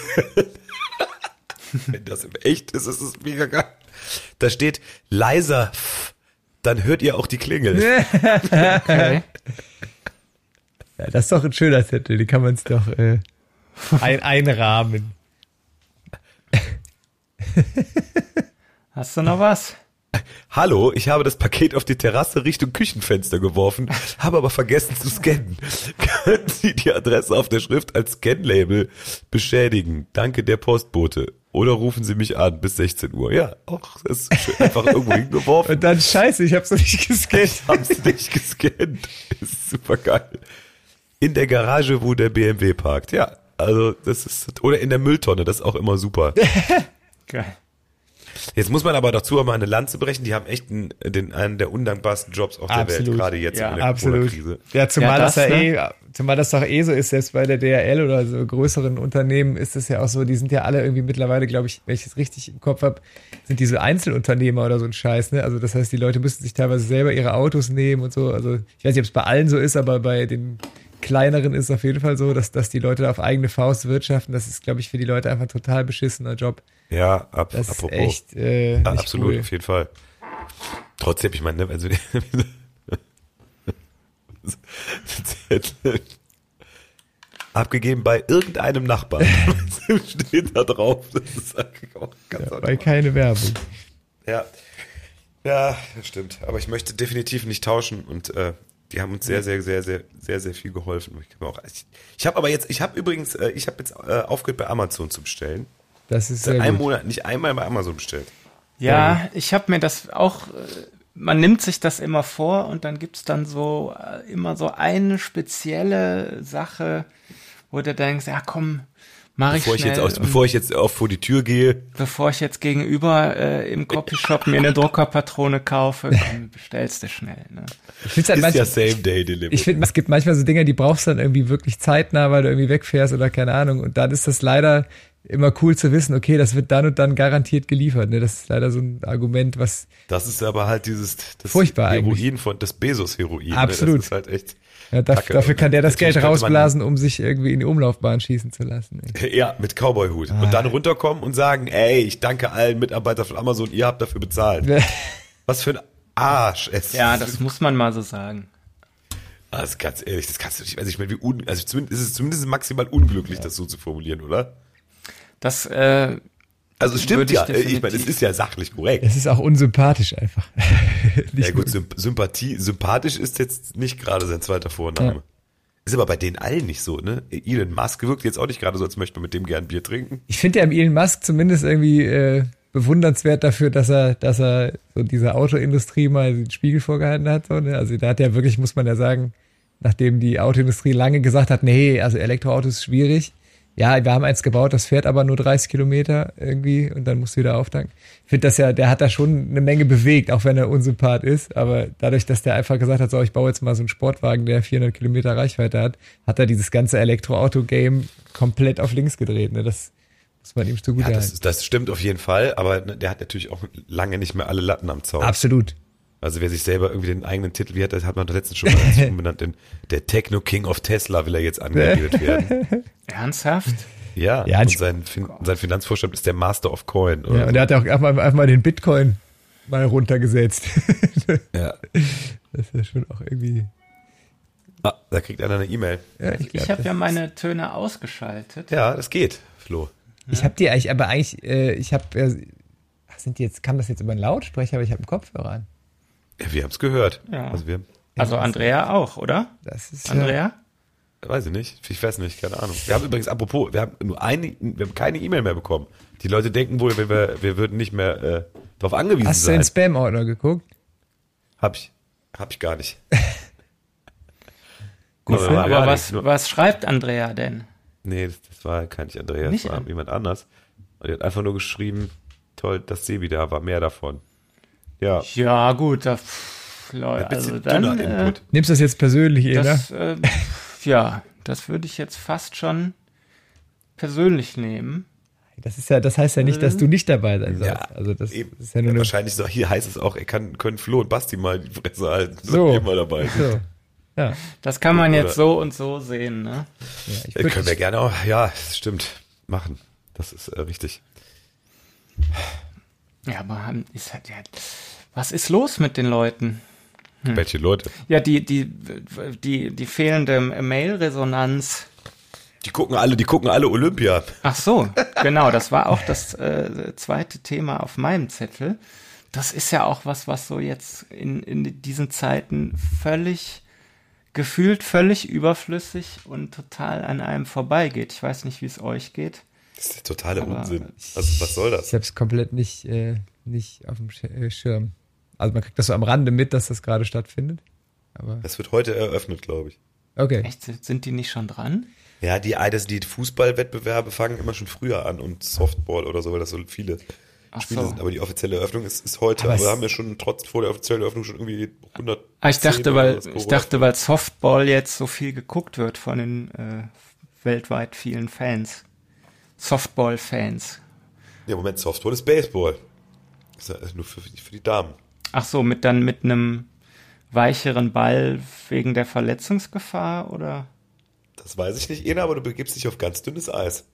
wenn das im Echt ist, ist es mega geil. Da steht leiser, F, dann hört ihr auch die Klingel. Okay. Ja, das ist doch ein schöner Zettel, die kann man es doch äh, ein, einrahmen. [LAUGHS] Hast du noch was? Hallo, ich habe das Paket auf die Terrasse Richtung Küchenfenster geworfen, habe aber vergessen zu scannen. [LAUGHS] Können Sie die Adresse auf der Schrift als Scan-Label beschädigen? Danke, der Postbote. Oder rufen Sie mich an bis 16 Uhr. Ja, auch das ist einfach irgendwo hingeworfen. [LAUGHS] Und dann scheiße, ich hab's noch nicht gescannt. Haben Sie nicht gescannt. Ist super geil. In der Garage, wo der BMW parkt. Ja, also das ist, oder in der Mülltonne, das ist auch immer super. Geil. Jetzt muss man aber dazu mal eine Lanze brechen. Die haben echt einen, den, einen der undankbarsten Jobs auf der Absolut. Welt, gerade jetzt Ja, in der Absolut. Corona-Krise. Ja, zumal Ja, das, das, ja ne? eh, zumal das doch eh so ist, selbst bei der DRL oder so größeren Unternehmen ist es ja auch so, die sind ja alle irgendwie mittlerweile, glaube ich, wenn ich es richtig im Kopf habe, sind diese Einzelunternehmer oder so ein Scheiß, ne? Also das heißt, die Leute müssen sich teilweise selber ihre Autos nehmen und so. Also ich weiß nicht, ob es bei allen so ist, aber bei den kleineren ist es auf jeden Fall so, dass, dass die Leute da auf eigene Faust wirtschaften. Das ist, glaube ich, für die Leute einfach ein total beschissener Job. Ja, ab, Das apropos. ist echt äh, absolut, cool. auf jeden Fall. Trotzdem, ich meine, ne, also [LAUGHS] abgegeben bei irgendeinem Nachbarn. [LAUGHS] [LAUGHS] steht da drauf. Das ist eigentlich auch ganz Ja, weil keine Werbung. Ja. Ja, stimmt. Aber ich möchte definitiv nicht tauschen und äh, die haben uns sehr, sehr, sehr, sehr, sehr, sehr viel geholfen. Ich, ich habe aber jetzt, ich habe übrigens, äh, ich habe jetzt äh, aufgehört bei Amazon zu bestellen. Das ist sehr gut. Monat nicht einmal bei Amazon bestellt. Ja, ich habe mir das auch, äh, man nimmt sich das immer vor und dann gibt's dann so äh, immer so eine spezielle Sache, wo du denkst, ja komm, mach ich Bevor ich schnell. jetzt aus, bevor ich jetzt auf vor die Tür gehe, bevor ich jetzt gegenüber äh, im Copyshop mir eine Druckerpatrone kaufe, komm, [LAUGHS] bestellst du schnell. Ne? Ich find's halt ist ja manchmal, Same Day Delivery. Ich finde, es gibt manchmal so Dinge, die brauchst du dann irgendwie wirklich zeitnah, weil du irgendwie wegfährst oder keine Ahnung. Und dann ist das leider immer cool zu wissen, okay, das wird dann und dann garantiert geliefert. Ne? Das ist leider so ein Argument, was das ist aber halt dieses das Furchtbar Heroin eigentlich. von das Bezos Heroin. Absolut. Ne? Das ist halt echt. ja, da, Kacke. dafür kann der das Natürlich Geld rausblasen, um sich irgendwie in die Umlaufbahn schießen zu lassen. Ey. [LAUGHS] Ja, mit Cowboy-Hut. Ah. Und dann runterkommen und sagen, ey, ich danke allen Mitarbeitern von Amazon, ihr habt dafür bezahlt. Was für ein Arsch es Ja, das muss man mal so sagen. Also ganz ehrlich, das kannst du nicht. Also ich meine, wie un, also zumindest, ist es zumindest maximal unglücklich, das so zu formulieren, oder? Das, äh, Also es stimmt Würde ich ja. Ich meine, es ist ja sachlich korrekt. Es ist auch unsympathisch einfach. [LAUGHS] Nicht Ja gut, Symp Sympathie, sympathisch ist jetzt nicht gerade sein zweiter Vorname. Ja. Ist aber bei den allen nicht so, ne? Elon Musk wirkt jetzt auch nicht gerade so, als möchte man mit dem gern Bier trinken. Ich finde ja im Elon Musk zumindest irgendwie äh, bewundernswert dafür, dass er, dass er so dieser Autoindustrie mal den Spiegel vorgehalten hat. So, ne? Also da hat er wirklich, muss man ja sagen, nachdem die Autoindustrie lange gesagt hat, nee, also Elektroautos ist schwierig. Ja, wir haben eins gebaut, das fährt aber nur 30 Kilometer irgendwie und dann musst du wieder auftanken. Ich finde das ja, der hat da schon eine Menge bewegt, auch wenn er unsympath ist. Aber dadurch, dass der einfach gesagt hat, so, ich baue jetzt mal so einen Sportwagen, der 400 Kilometer Reichweite hat, hat er dieses ganze Elektroauto-Game komplett auf links gedreht. Ne? Das muss man ihm Ja, zugute das, halten. das stimmt auf jeden Fall, aber ne, der hat natürlich auch lange nicht mehr alle Latten am Zaun. Absolut. Also wer sich selber irgendwie den eigenen Titel, wie hat das hat man letztens schon mal [LAUGHS] umbenannt, den, der Techno King of Tesla will er jetzt angemeldet werden. [LAUGHS] Ernsthaft? Ja, Ja, und ich- sein, fin sein Finanzvorstand ist der Master of Coin. Oder Ja, und er hat auch einfach mal, einfach mal den Bitcoin mal runtergesetzt. so. [LAUGHS] ja. Das ist ja schon auch irgendwie. Ah, da kriegt einer eine E-Mail. Ja, ich Ich habe ja meine Töne ausgeschaltet. Ja, das geht, Flo. Ich habe die eigentlich, aber eigentlich, äh, ich habe, äh, sind die jetzt, kam das jetzt über einen Lautsprecher, aber ich habe einen Kopfhörer an. Ja, wir haben es gehört. Ja. Also wir, Also Andrea auch, oder? Das ist Andrea? weiß ich nicht, ich weiß nicht, keine Ahnung. Wir haben übrigens, apropos, wir haben nur eine, wir haben keine E-Mail mehr bekommen. Die Leute denken wohl, wir, wir, wir würden nicht mehr äh, darauf angewiesen Hast du in sein. den Spam-Ordner geguckt? Hab ich, hab ich gar nicht. [LAUGHS] Gut, Aber ne? Aber gar was, nicht, was schreibt Andrea denn? Nee, das, das war kein nicht Andreas, Nicht das war An- jemand anders. Und die hat einfach nur geschrieben, toll, dass Sebi da war, mehr davon. Ja, Ja, gut, da, pff, Leute, also dann, äh, Input. Nimmst du das jetzt persönlich, Ena? das, äh, ja, das würde ich jetzt fast schon persönlich nehmen. Das ist ja, das heißt ja nicht, dass du nicht dabei sein sollst. Ja, also das eben. ist ja nur eine. Wahrscheinlich so, hier heißt es auch, er kann, können Flo und Basti mal die Fresse halten. So. Immer dabei. So. Ja, Das kann man jetzt so und so sehen, ne? ja können wir gerne auch, ja, das stimmt, machen. Das ist äh, richtig. Ja, aber haben- ist halt, ja, was ist los mit den Leuten? Hm. Welche Leute? Ja, die, die, die, die fehlende Mail-Resonanz. Die gucken alle, die gucken alle Olympia. Ach so, genau, das war auch das äh, zweite Thema auf meinem Zettel. Das ist ja auch was, was so jetzt in, in diesen Zeiten völlig gefühlt völlig überflüssig und total an einem vorbeigeht. Ich weiß nicht, wie es euch geht. Das ist der totale Unsinn. Also was soll ich das? habe es komplett nicht, äh, nicht auf dem äh, Schirm. Also man kriegt das so am Rande mit, dass das gerade stattfindet. Aber Das wird heute eröffnet, glaube ich. okay. Echt, sind die nicht schon dran? Ja, die, das, die Fußballwettbewerbe fangen immer schon früher an und Softball oder so, weil das so viele Ach Spiele so. sind. Aber die offizielle Eröffnung ist, ist heute. Aber Aber, es- wir haben ja schon trotz vor der offiziellen Eröffnung schon irgendwie 100. Ah, ich dachte, weil ich dachte, weil Softball jetzt so viel geguckt wird von den äh, weltweit vielen Fans. Softball-Fans. Ja, Moment, Softball ist Baseball. Das ist ja nur für, für die Damen. Ach so, mit dann mit einem weicheren Ball wegen der Verletzungsgefahr oder? Das weiß ich nicht, Ena, aber du begibst dich auf ganz dünnes Eis.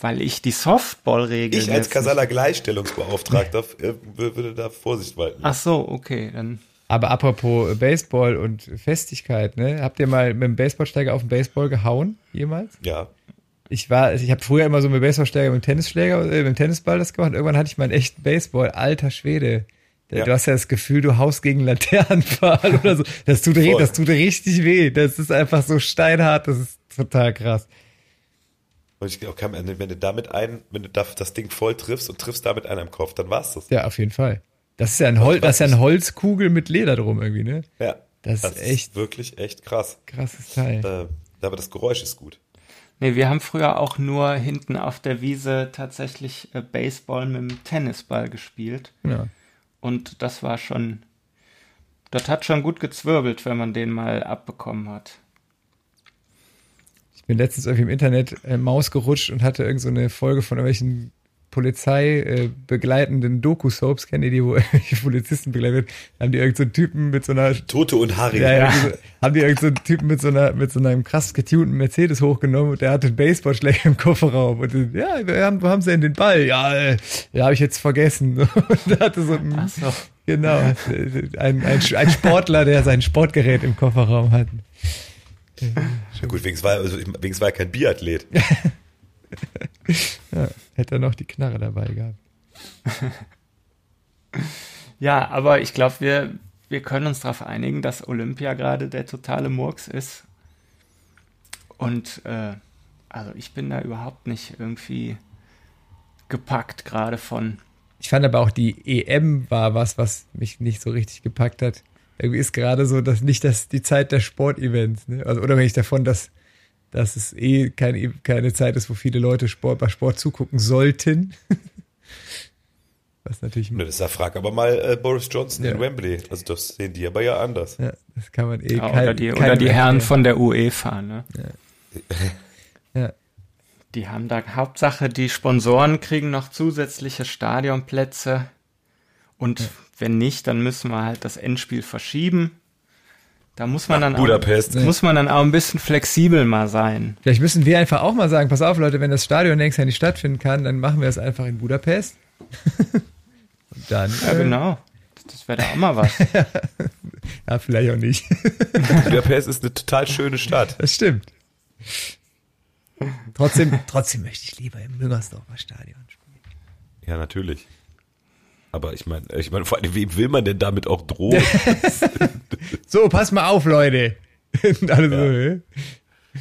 Weil ich die Softball-Regeln. Ich als Kasala Gleichstellungsbeauftragter äh, würde da Vorsicht walten. Ach so, okay, dann. Aber apropos Baseball und Festigkeit, ne? Habt ihr mal mit dem Baseballsteiger auf den Baseball gehauen jemals? Ja. Ich war, also ich habe früher immer so mit dem Baseballsteiger, mit Tennisschläger, äh, mit dem Tennisball das gemacht. Irgendwann hatte ich mal einen echten Baseball, alter Schwede. Ja. Du hast ja das Gefühl, du haust gegen Laternenpfahl [LAUGHS] oder so. Das tut, Voll. das tut richtig weh. Das ist einfach so steinhart. Das ist total krass. Und ich kann, wenn du damit ein, wenn du da das Ding voll triffst und triffst damit einen am Kopf, dann war's das. Ja, auf jeden Fall. Das ist ja ein Hol das ist ja eine Holzkugel mit Leder drum irgendwie, ne? Ja. Das ist echt- wirklich echt krass. Krasses Teil. Äh, aber das Geräusch ist gut. Nee, wir haben früher auch nur hinten auf der Wiese tatsächlich äh, Baseball mit dem Tennisball gespielt. Genau. Und das war schon. Das hat schon gut gezwirbelt, wenn man den mal abbekommen hat. Ich bin letztens irgendwie im Internet äh, Maus gerutscht und hatte irgend so eine Folge von irgendwelchen Polizei äh, begleitenden Doku-Soaps, kennt ihr die, wo [LAUGHS] Polizisten begleitet werden? Haben die irgend so Typen mit so einer Tote und Harry. ja, ja. So, haben die irgend so einen Typen mit so einer mit so einem krass getunten Mercedes hochgenommen und der hatte einen Baseballschläger im Kofferraum und die, ja, wir haben, wo haben sie denn den Ball? Ja, äh, ja, habe ich jetzt vergessen. [LAUGHS] Und hatte so ein Ach so. genau ein, ein, ein Sportler, der sein Sportgerät im Kofferraum hat. Ja, gut, wegen es war, also, wegen es war ja kein Biathlet. [LAUGHS] Ja, hätte er noch die Knarre dabei gehabt. [LAUGHS] Ja, aber ich glaube, wir, wir können uns darauf einigen, dass Olympia gerade der totale Murks ist. Und äh, also ich bin da überhaupt nicht irgendwie gepackt gerade von. Ich fand aber auch die EM war was, was mich nicht so richtig gepackt hat. Irgendwie ist gerade so, dass nicht das die Zeit der Sportevents, ne? Also unabhängig davon, dass, dass es eh keine, keine Zeit ist, wo viele Leute Sport bei Sport zugucken sollten. was natürlich, Ne, Das da frag aber mal äh, Boris Johnson Ja. in Wembley. Also das sehen die aber ja anders. ja, das kann man eh Ja, kein- oder die, oder die Herren von der UEFA, ne? Ja. Die haben da Hauptsache, die Sponsoren kriegen noch zusätzliche Stadionplätze Und ja. wenn nicht, dann müssen wir halt das Endspiel verschieben. Da muss man dann Budapest. Auch, muss man dann auch ein bisschen flexibel mal sein. Vielleicht müssen wir einfach auch mal sagen, pass auf Leute, wenn das Stadion nächstes Jahr nicht stattfinden kann, dann machen wir es einfach in Budapest. [LAUGHS] Und dann. Ja, äh, genau. Das wäre da auch mal was. [LAUGHS] ja, vielleicht auch nicht. [LAUGHS] Budapest ist eine total schöne Stadt. Das stimmt. Trotzdem, trotzdem möchte ich lieber im Müngersdorfer Stadion spielen. Ja, natürlich. Aber ich meine, ich meine, vor allem, wem will man denn damit auch drohen? [LAUGHS] [LAUGHS] so, pass mal auf, Leute. [LAUGHS] alle so, ja.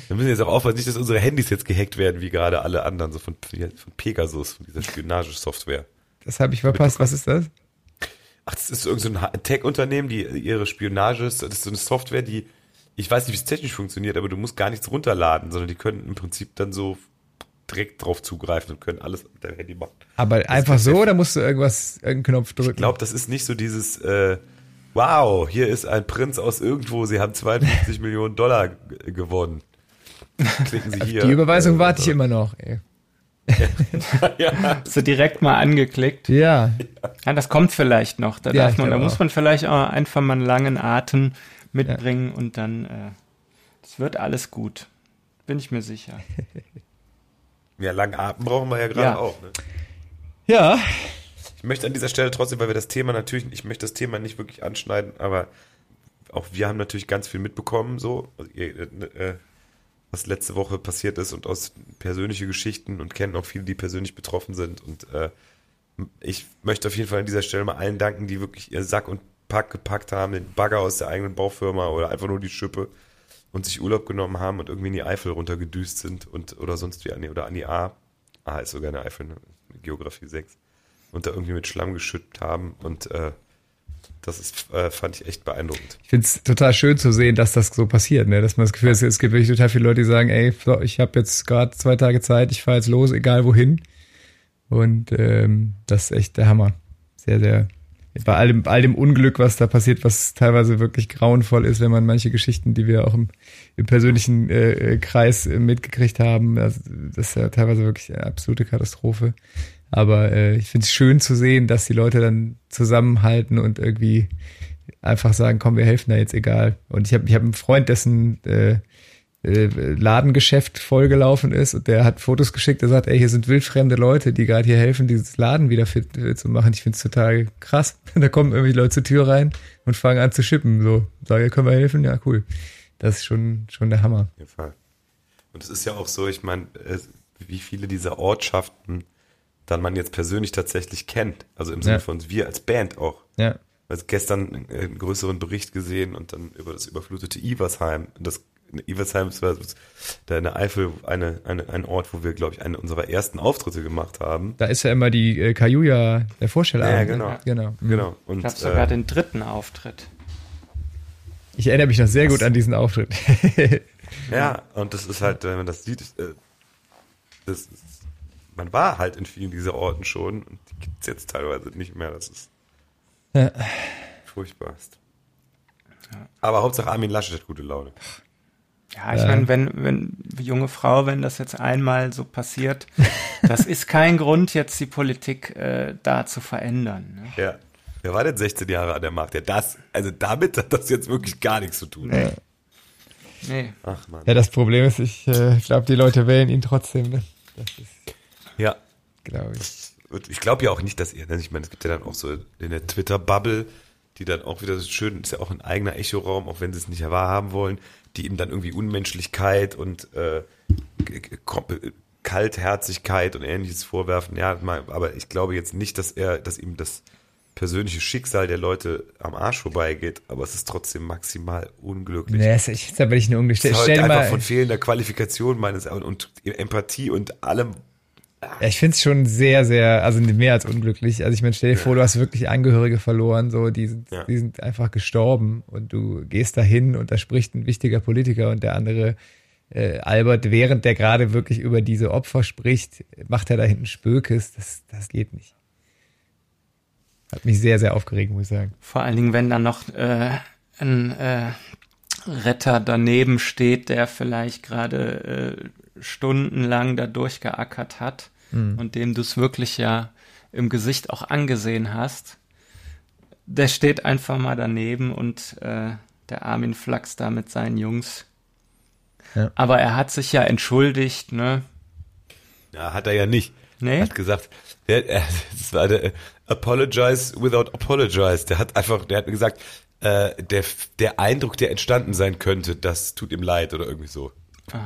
Wir müssen jetzt auch aufpassen, nicht, dass unsere Handys jetzt gehackt werden, wie gerade alle anderen, so von, von Pegasus, von dieser Spionagesoftware. Das habe ich verpasst. Was ist das? Ach, das ist irgendein so Tech-Unternehmen, die ihre Spionage, das ist so eine Software, die, ich weiß nicht, wie es technisch funktioniert, aber du musst gar nichts runterladen, sondern die können im Prinzip dann so direkt drauf zugreifen und können alles mit deinem Handy machen. Aber das einfach so oder musst du irgendwas, irgendeinen Knopf drücken? Ich glaube, das ist nicht so dieses, äh, wow, hier ist ein Prinz aus irgendwo, sie haben 52 [LAUGHS] Millionen Dollar gewonnen. Klicken Sie hier. Die Überweisung äh, warte ich immer noch. Ey. ja. [LAUGHS] Hast du direkt mal angeklickt? Ja. Ja, das kommt vielleicht noch. Da, ja, darf man, da muss man vielleicht auch einfach mal einen langen Atem mitbringen ja. und dann, äh, das wird alles gut. Bin ich mir sicher. [LAUGHS] Ja, langen Atem brauchen wir ja gerade ja. auch. Ne? Ja. Ich möchte an dieser Stelle trotzdem, weil wir das Thema natürlich, ich möchte das Thema nicht wirklich anschneiden, aber auch wir haben natürlich ganz viel mitbekommen, so, also äh, was letzte Woche passiert ist und aus persönliche Geschichten und kennen auch viele, die persönlich betroffen sind. Und äh, ich möchte auf jeden Fall an dieser Stelle mal allen danken, die wirklich ihr Sack und Pack gepackt haben, den Bagger aus der eigenen Baufirma oder einfach nur die Schippe und sich Urlaub genommen haben und irgendwie in die Eifel runtergedüst sind und oder sonst wie an die, oder an die A. A ist sogar eine Eifel, ne? Geografie 6. Und da irgendwie mit Schlamm geschüttet haben und äh, das ist, äh, fand ich echt beeindruckend. Ich finde es total schön zu sehen, dass das so passiert, ne? dass man das Gefühl hat, es gibt wirklich total viele Leute, die sagen, ey, ich habe jetzt gerade zwei Tage Zeit, ich fahre jetzt los, egal wohin. Und ähm, das ist echt der Hammer. Sehr, sehr bei all dem, all dem Unglück, was da passiert, was teilweise wirklich grauenvoll ist, wenn man manche Geschichten, die wir auch im, im persönlichen äh, Kreis äh, mitgekriegt haben, das, das ist ja teilweise wirklich eine absolute Katastrophe. Aber äh, ich finde es schön zu sehen, dass die Leute dann zusammenhalten und irgendwie einfach sagen, komm, wir helfen da jetzt egal. Und ich habe ich hab einen Freund, dessen äh, äh, Ladengeschäft vollgelaufen ist und der hat Fotos geschickt, der sagt, ey, hier sind wildfremde Leute, die gerade hier helfen, dieses Laden wieder fit, fit zu machen. Ich finde es total krass. [LAUGHS] da kommen irgendwie Leute zur Tür rein und fangen an zu schippen. So, sage, können wir helfen? Ja, cool. Das ist schon, schon der Hammer. Auf jeden Fall. Und es ist ja auch so, ich meine, wie viele dieser Ortschaften dann man jetzt persönlich tatsächlich kennt. Also im Sinne ja. von wir als Band auch. Ja. Also gestern einen größeren Bericht gesehen und dann über das überflutete Iversheim. Das Iversheim war da in der Eifel eine, eine, ein Ort, wo wir, glaube ich, einen unserer ersten Auftritte gemacht haben. Da ist ja immer die äh, Kajuja, der Vorsteller. Ja, genau. Ja. genau. Mhm. genau. Und, ich habe sogar äh, den dritten Auftritt. Ich erinnere mich noch sehr gut an diesen Auftritt. [LAUGHS] ja, und das ist halt, wenn man das sieht, äh, das ist, man war halt in vielen dieser Orten schon und die gibt es jetzt teilweise nicht mehr. Das ist ja. furchtbarst. Aber Hauptsache Armin Laschet hat gute Laune. Ja, ich äh. meine, wenn, wenn, junge Frau, wenn das jetzt einmal so passiert, [LAUGHS] das ist kein Grund, jetzt die Politik äh, da zu verändern. Ne? Ja. Wer war denn 16 Jahre an der Macht? Ja, das, also damit hat das jetzt wirklich gar nichts zu tun. Nee. nee. Ach man. Ja, das Problem ist, ich äh, glaube, die Leute wählen ihn trotzdem. Ne? ja. Glaube ich. Ich glaube ja auch nicht, dass ihr, ne, ich meine, es gibt ja dann auch so in der Twitter-Bubble, die dann auch wieder so schön, ist ja auch ein eigener Echoraum, auch wenn sie es nicht wahrhaben wollen, die ihm dann irgendwie Unmenschlichkeit und äh, Kaltherzigkeit und ähnliches vorwerfen. Ja, aber ich glaube jetzt nicht, dass er, dass ihm das persönliche Schicksal der Leute am Arsch vorbeigeht, aber es ist trotzdem maximal unglücklich. Nee, ist, ich, da bin ich nur unglücklich. Es ist halt einfach von fehlender Qualifikation meines und, und Empathie und allem, ja, ich finde es schon sehr, sehr, also mehr als unglücklich. Also ich meine, stell dir vor, du hast wirklich Angehörige verloren, so, die sind, ja. die sind einfach gestorben und du gehst dahin und da spricht ein wichtiger Politiker und der andere äh, Albert, während der gerade wirklich über diese Opfer spricht, macht er da hinten Spökes. Das, das geht nicht. Hat mich sehr, sehr aufgeregt, muss ich sagen. Vor allen Dingen, wenn da noch äh, ein äh, Retter daneben steht, der vielleicht gerade äh, stundenlang da durchgeackert hat mhm. und dem du es wirklich ja im Gesicht auch angesehen hast. der steht einfach mal daneben und äh, der Armin flachst da mit seinen Jungs. Ja. Aber er hat sich ja entschuldigt, ne? Ja, hat er ja nicht. Nee? Er hat gesagt, der, er, das war der Apologize without apologize. Der hat einfach, der hat gesagt, äh, der, der Eindruck, der entstanden sein könnte, das tut ihm leid oder irgendwie so.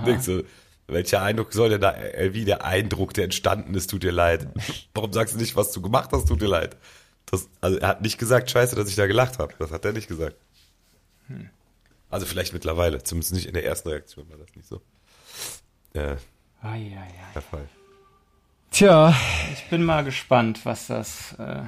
Denkst so, welcher Eindruck soll denn da, äh, wie der Eindruck, der entstanden ist, tut dir leid? Warum sagst du nicht, was du gemacht hast, tut dir leid? Das, also er hat nicht gesagt, scheiße, dass ich da gelacht habe. Das hat er nicht gesagt. Hm. Also vielleicht mittlerweile, zumindest nicht in der ersten Reaktion war das nicht so. Äh, ai, ai, ai. Der Fall. Tja. Ich bin mal gespannt, was das äh,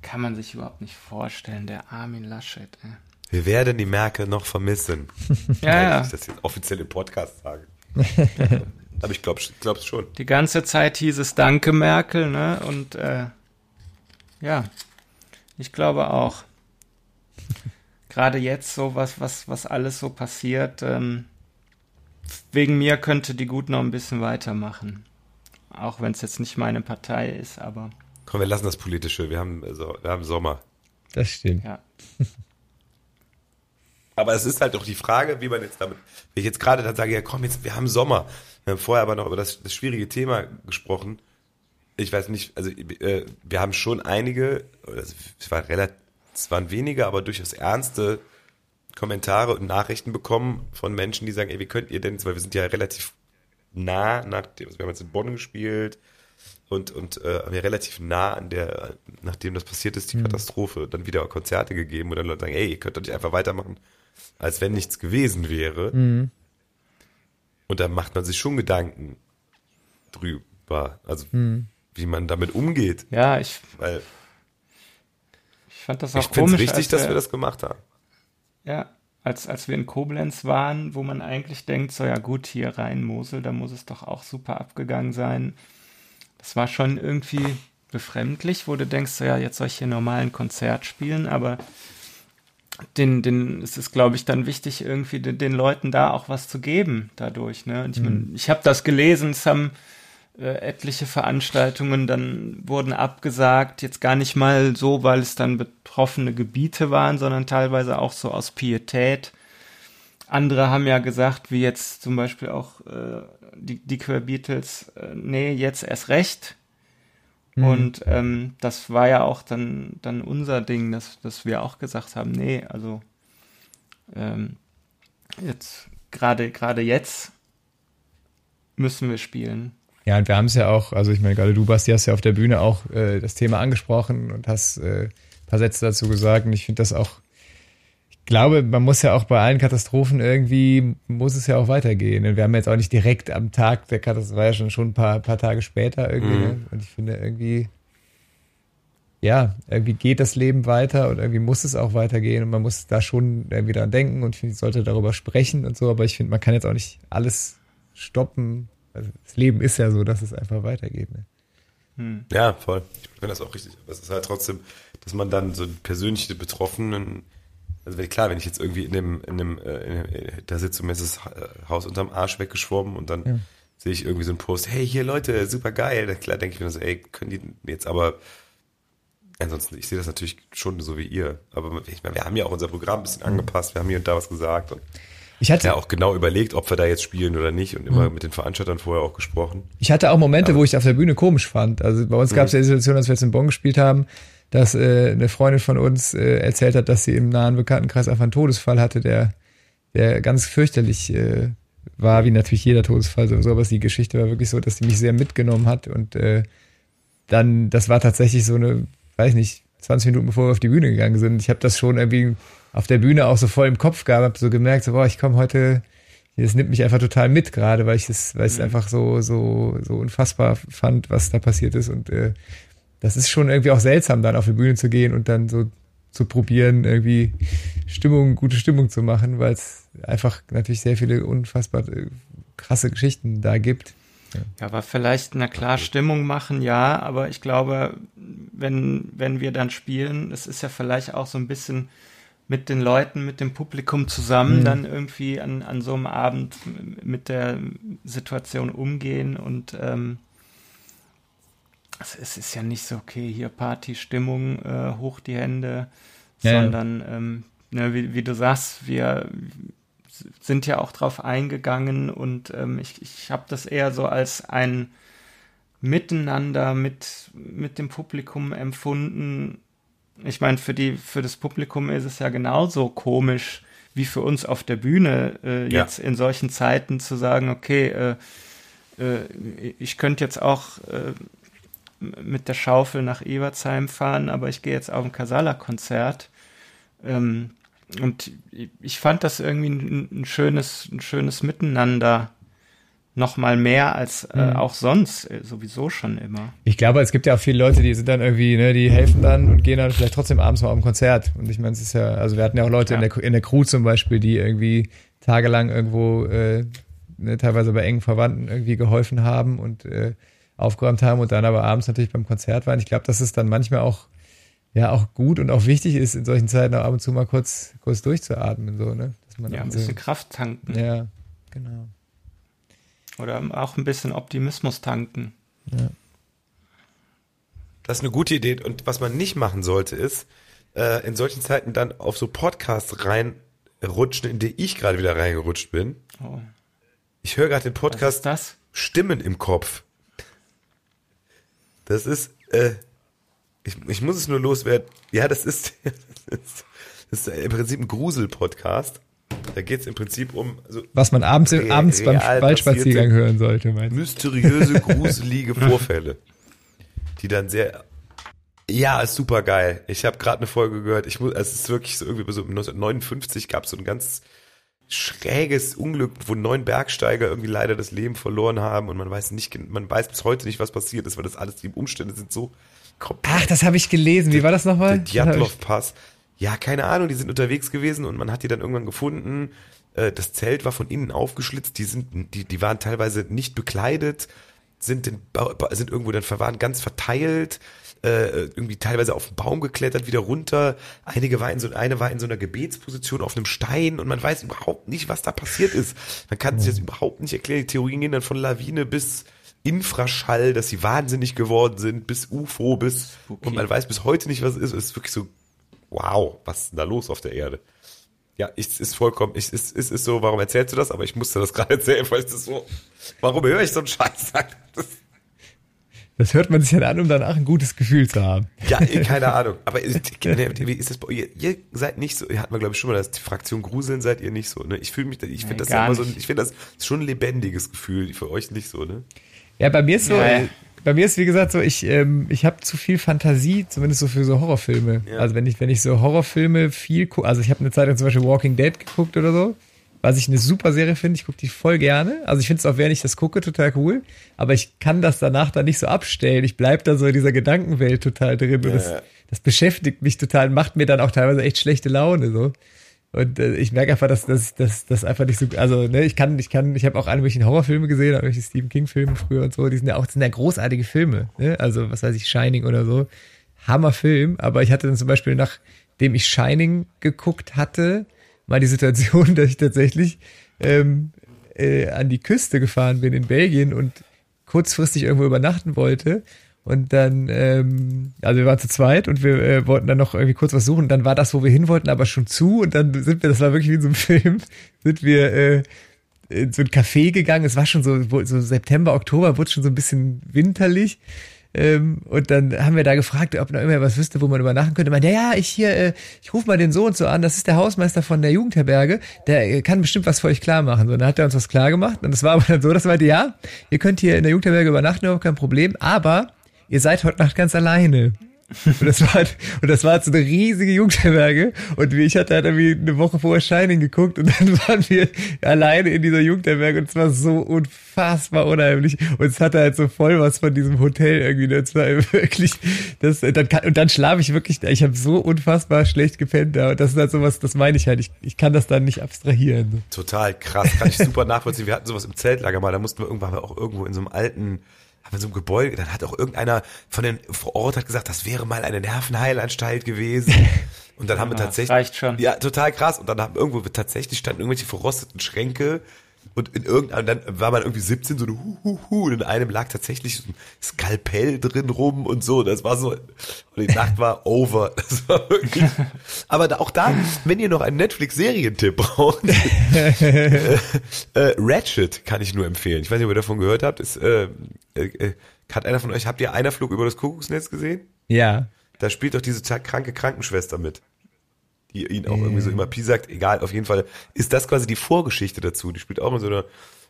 kann man sich überhaupt nicht vorstellen, der Armin Laschet. Ey. Wir werden die Merkel noch vermissen. [LAUGHS] ja, ja. Ich das jetzt offiziell im Podcast sage. [LAUGHS] Aber ich glaube glaub's schon. Die ganze Zeit hieß es Danke, Merkel, ne? Und äh, ja, ich glaube auch. [LAUGHS] Gerade jetzt so was, was, was alles so passiert, ähm, wegen mir könnte die Gut noch ein bisschen weitermachen. Auch wenn es jetzt nicht meine Partei ist, aber. Komm, wir lassen das Politische. Wir haben, also, wir haben Sommer. Das stimmt. Ja. [LAUGHS] Aber es ist halt doch die Frage, wie man jetzt damit, wenn ich jetzt gerade dann sage, ja komm, jetzt, wir haben Sommer. Wir haben vorher aber noch über das, das schwierige Thema gesprochen. Ich weiß nicht, also äh, wir haben schon einige, also, es, war relativ, es waren wenige, aber durchaus ernste Kommentare und Nachrichten bekommen von Menschen, die sagen, ey, wie könnt ihr denn, weil wir sind ja relativ nah, nachdem, also wir haben jetzt in Bonn gespielt und, und äh, haben ja relativ nah an der, nachdem das passiert ist, die mhm. Katastrophe, dann wieder Konzerte gegeben, wo dann Leute sagen, ey, ihr könnt doch nicht einfach weitermachen als wenn nichts gewesen wäre. Mhm. Und da macht man sich schon Gedanken drüber, also mhm. wie man damit umgeht. Ja, ich, weil ich fand das auch ich komisch. Ich finde es richtig, dass wir das gemacht haben. Ja, als, als wir in Koblenz waren, wo man eigentlich denkt, so ja gut, hier rein Mosel, da muss es doch auch super abgegangen sein. Das war schon irgendwie befremdlich, wo du denkst, so ja, jetzt soll ich hier normal ein Konzert spielen, aber den, den, es ist, glaube ich, dann wichtig, irgendwie den, den, Leuten da auch was zu geben dadurch. Ne? Und ich, mein, mhm. ich habe das gelesen, es haben äh, etliche Veranstaltungen dann wurden abgesagt, jetzt gar nicht mal so, weil es dann betroffene Gebiete waren, sondern teilweise auch so aus Pietät. Andere haben ja gesagt, wie jetzt zum Beispiel auch äh, die, die Queer Beatles, äh, nee, jetzt erst recht, Mhm. Und ähm, das war ja auch dann, dann unser Ding, dass, dass wir auch gesagt haben, nee, also ähm, jetzt, gerade gerade jetzt müssen wir spielen. Ja, und wir haben es ja auch, also ich meine, gerade du, Basti, hast ja auf der Bühne auch äh, das Thema angesprochen und hast äh, ein paar Sätze dazu gesagt. Und ich finde das auch glaube, man muss ja auch bei allen Katastrophen irgendwie, muss es ja auch weitergehen. Und wir haben jetzt auch nicht direkt am Tag der Katastrophe, war ja schon, schon ein paar, paar Tage später irgendwie. Mhm. Ne? Und ich finde irgendwie, ja, irgendwie geht das Leben weiter und irgendwie muss es auch weitergehen und man muss da schon irgendwie dran denken und ich finde, ich sollte darüber sprechen und so, aber ich finde, man kann jetzt auch nicht alles stoppen. Also das Leben ist ja so, dass es einfach weitergeht. Ne? Hm. Ja, voll. Ich finde das auch richtig. Aber es ist halt trotzdem, dass man dann so persönliche Betroffenen also klar, wenn ich jetzt irgendwie in dem, in dem, äh, in, da sitze und mir ist das Haus unterm Arsch weggeschwommen und dann ja. sehe ich irgendwie so einen Post, hey, hier Leute, super geil. Dann klar denke ich mir so, ey, können die jetzt aber ansonsten, ich sehe das natürlich schon so wie ihr. Aber ich meine, wir haben ja auch unser Programm ein bisschen angepasst, wir haben hier und da was gesagt und ich hatte ja auch genau überlegt, ob wir da jetzt spielen oder nicht und immer mhm. mit den Veranstaltern vorher auch gesprochen. Ich hatte auch Momente, Aber wo ich auf der Bühne komisch fand. Also bei uns gab es ja die Situation, als wir jetzt in Bonn gespielt haben, dass äh, eine Freundin von uns äh, erzählt hat, dass sie im nahen Bekanntenkreis einfach einen Todesfall hatte, der, der ganz fürchterlich äh, war, wie natürlich jeder Todesfall sowieso, aber die Geschichte war wirklich so, dass sie mich sehr mitgenommen hat und äh, dann, das war tatsächlich so eine, weiß nicht, 20 Minuten bevor wir auf die Bühne gegangen sind. Ich habe das schon irgendwie auf der Bühne auch so voll im Kopf gehabt, habe so gemerkt, so, boah, ich komme heute, das nimmt mich einfach total mit gerade, weil ich es, weil ich es mhm. einfach so, so, so unfassbar fand, was da passiert ist und äh, das ist schon irgendwie auch seltsam, dann auf die Bühne zu gehen und dann so zu probieren, irgendwie Stimmung, gute Stimmung zu machen, weil es einfach natürlich sehr viele unfassbar äh, krasse Geschichten da gibt. Ja. ja, aber vielleicht, na klar, Stimmung machen, ja, aber ich glaube, wenn, wenn wir dann spielen, es ist ja vielleicht auch so ein bisschen mit den Leuten, mit dem Publikum zusammen mhm. dann irgendwie an, an so einem Abend mit der Situation umgehen und ähm, also es ist ja nicht so, okay, hier Partystimmung, äh, hoch die Hände, Ja, sondern Ähm, ne, wie, wie du sagst, wir sind ja auch drauf eingegangen und ähm, ich, ich habe das eher so als ein Miteinander mit, mit dem Publikum empfunden. Ich meine, für, die, für das Publikum ist es ja genauso komisch wie für uns auf der Bühne, äh, Ja. jetzt in solchen Zeiten zu sagen, okay, äh, äh, ich könnte jetzt auch äh, mit der Schaufel nach Ebertsheim fahren, aber ich gehe jetzt auf ein Casala-Konzert. Ähm, und ich fand das irgendwie ein, ein schönes, ein schönes Miteinander. Noch mal mehr als äh, Mhm. auch sonst, äh, sowieso schon immer. Ich glaube, es gibt ja auch viele Leute, die sind dann irgendwie, ne, die helfen dann und gehen dann vielleicht trotzdem abends mal auf ein Konzert. Und ich meine, es ist ja, also wir hatten ja auch Leute in, Ja. der, in der Crew zum Beispiel, die irgendwie tagelang irgendwo, äh, ne, teilweise bei engen Verwandten irgendwie geholfen haben und äh, aufgeräumt haben und dann aber abends natürlich beim Konzert waren. Ich glaube, dass es dann manchmal auch, ja, auch gut und auch wichtig ist, in solchen Zeiten auch ab und zu mal kurz, kurz durchzuatmen, so, ne? Dass man Ja, ein so, bisschen Kraft tanken ja, genau. oder auch ein bisschen Optimismus tanken. Das ist eine gute Idee. Und was man nicht machen sollte, ist, äh, in solchen Zeiten dann auf so Podcasts reinrutschen, in die ich gerade wieder reingerutscht bin. Oh, Ich höre gerade den was Podcast ist das? Stimmen im Kopf. Das ist, äh, ich, ich muss es nur loswerden. Ja, das ist, [LAUGHS] das ist, das ist im Prinzip ein Grusel-Podcast. Da geht es im Prinzip um so Was man abends, Re- abends beim Waldspaziergang hören sollte, meinst du? mysteriöse, [LAUGHS] gruselige Vorfälle, die dann sehr ja, ist super geil. Ich habe gerade eine Folge gehört. Ich muss, es ist wirklich so irgendwie so 1959 gab es so ein ganz schräges Unglück, wo neun Bergsteiger irgendwie leider das Leben verloren haben und man weiß nicht, man weiß bis heute nicht, was passiert ist, weil das alles die Umstände sind so komplett Ach, das habe ich gelesen. Wie war das nochmal? der Djatlov-Pass. Ja, keine Ahnung, die sind unterwegs gewesen und man hat die dann irgendwann gefunden. Äh, Das Zelt war von innen aufgeschlitzt, die sind, die, die waren teilweise nicht bekleidet, sind, Ba- sind irgendwo dann verwahren, ganz verteilt, äh, irgendwie teilweise auf den Baum geklettert, wieder runter. Einige war in so, eine war in so einer Gebetsposition auf einem Stein und man weiß überhaupt nicht, was da passiert ist. Man kann sich das überhaupt nicht erklären. Die Theorien gehen dann von Lawine bis Infraschall, dass sie wahnsinnig geworden sind, bis UFO, bis, Spooky. und man weiß bis heute nicht, was es ist. Es ist wirklich so, wow, was ist denn da los auf der Erde? Ja, ich, es ist vollkommen, ich, es, es ist so, warum erzählst du das? Aber ich musste das gerade erzählen, weil es ist so, warum höre ich so einen Scheiß? [LAUGHS] Das, Das hört man sich dann an, um danach ein gutes Gefühl zu haben. ja, eh, [LAUGHS] keine Ahnung. Aber ist- [LAUGHS] wie ist das bei ihr? Ihr seid nicht so, ihr hatten wir glaube ich schon mal, das die Fraktion Gruseln seid ihr nicht so, ne? Ich fühle mich, ich finde das ja immer so, ich finde das ist schon ein lebendiges Gefühl, für euch nicht so, ne? Ja, bei mir ist so, Ja, bei mir ist wie gesagt so, ich, ähm, ich habe zu viel Fantasie, zumindest so für so Horrorfilme. Ja. Also wenn ich, wenn ich so Horrorfilme viel gucke, also ich habe eine Zeit lang zum Beispiel Walking Dead geguckt oder so, was ich eine super Serie finde, ich gucke die voll gerne. Also ich finde es auch, während ich das gucke, total cool. Aber ich kann das danach dann nicht so abstellen. Ich bleib da so in dieser Gedankenwelt total drin. Und das, Ja. das beschäftigt mich total, macht mir dann auch teilweise echt schlechte Laune so. Und äh, ich merke einfach, dass das dass, dass einfach nicht so, also ne, ich kann, ich kann, ich habe auch alle möglichen Horrorfilme gesehen, auch welche Stephen King Filme früher und so, die sind ja auch, sind ja großartige Filme, ne? Also was weiß ich, Shining oder so, Hammerfilm. Aber ich hatte dann zum Beispiel nachdem ich Shining geguckt hatte, mal die Situation, [LAUGHS] dass ich tatsächlich ähm, äh, an die Küste gefahren bin in Belgien und kurzfristig irgendwo übernachten wollte. Und dann, ähm, also wir waren zu zweit und wir äh, wollten dann noch irgendwie kurz was suchen. Dann war das, wo wir hin wollten, aber schon zu. Und dann sind wir, das war wirklich wie in so einem [LAUGHS] Film, sind wir äh, in so ein Café gegangen. Es war schon so, so September, Oktober, wurde schon so ein bisschen winterlich. Ähm, und dann haben wir da gefragt, ob noch immer was wüsste, wo man übernachten könnte. Man, ja, ja, ich hier, äh, ich rufe mal den so und so an, das ist der Hausmeister von der Jugendherberge, der äh, kann bestimmt was für euch klar machen. So, dann hat er uns was klar gemacht. Und das war [LAUGHS] aber dann so, dass er meinte, ja, ihr könnt hier in der Jugendherberge übernachten, überhaupt kein Problem, aber ihr seid heute Nacht ganz alleine. Und das war halt, und das war halt so eine riesige Jugendherberge. Und ich hatte halt irgendwie eine Woche vorher Shining geguckt und dann [LAUGHS] waren wir alleine in dieser Jugendherberge und es war so unfassbar unheimlich. Und es hatte halt so voll was von diesem Hotel irgendwie. ne? Es war wirklich, das, dann kann, und dann schlafe ich wirklich, ich habe so unfassbar schlecht gepennt da. Und das ist halt sowas, das meine ich halt. Ich, ich kann das dann nicht abstrahieren. Total krass, kann ich super [LAUGHS] nachvollziehen. Wir hatten sowas im Zeltlager mal, da mussten wir irgendwann auch irgendwo in so einem alten, haben wir in so einem Gebäude, dann hat auch irgendeiner von den vor Ort hat gesagt, das wäre mal eine Nervenheilanstalt gewesen. [LAUGHS] Und dann haben wir Ja, tatsächlich. reicht schon. Ja, total krass. Und dann haben irgendwo tatsächlich standen irgendwelche verrosteten Schränke. Und in irgendeinem, dann war man irgendwie 17, so eine Hu, Hu, Hu, und in einem lag tatsächlich so ein Skalpell drin rum und so. Das war so, und die Nacht war over. [LAUGHS] Das war wirklich. Aber da, auch da, wenn ihr noch einen Netflix-Serientipp braucht, [LAUGHS] äh, äh, Ratchet kann ich nur empfehlen. Ich weiß nicht, ob ihr davon gehört habt. Ist, äh, äh, äh, hat einer von euch, habt ihr einer Flug über das Kuckucksnetz gesehen? Ja. Da spielt doch diese kranke Krankenschwester mit die ihn auch irgendwie so immer piesackt. Egal, auf jeden Fall ist das quasi die Vorgeschichte dazu. Die spielt auch in so einer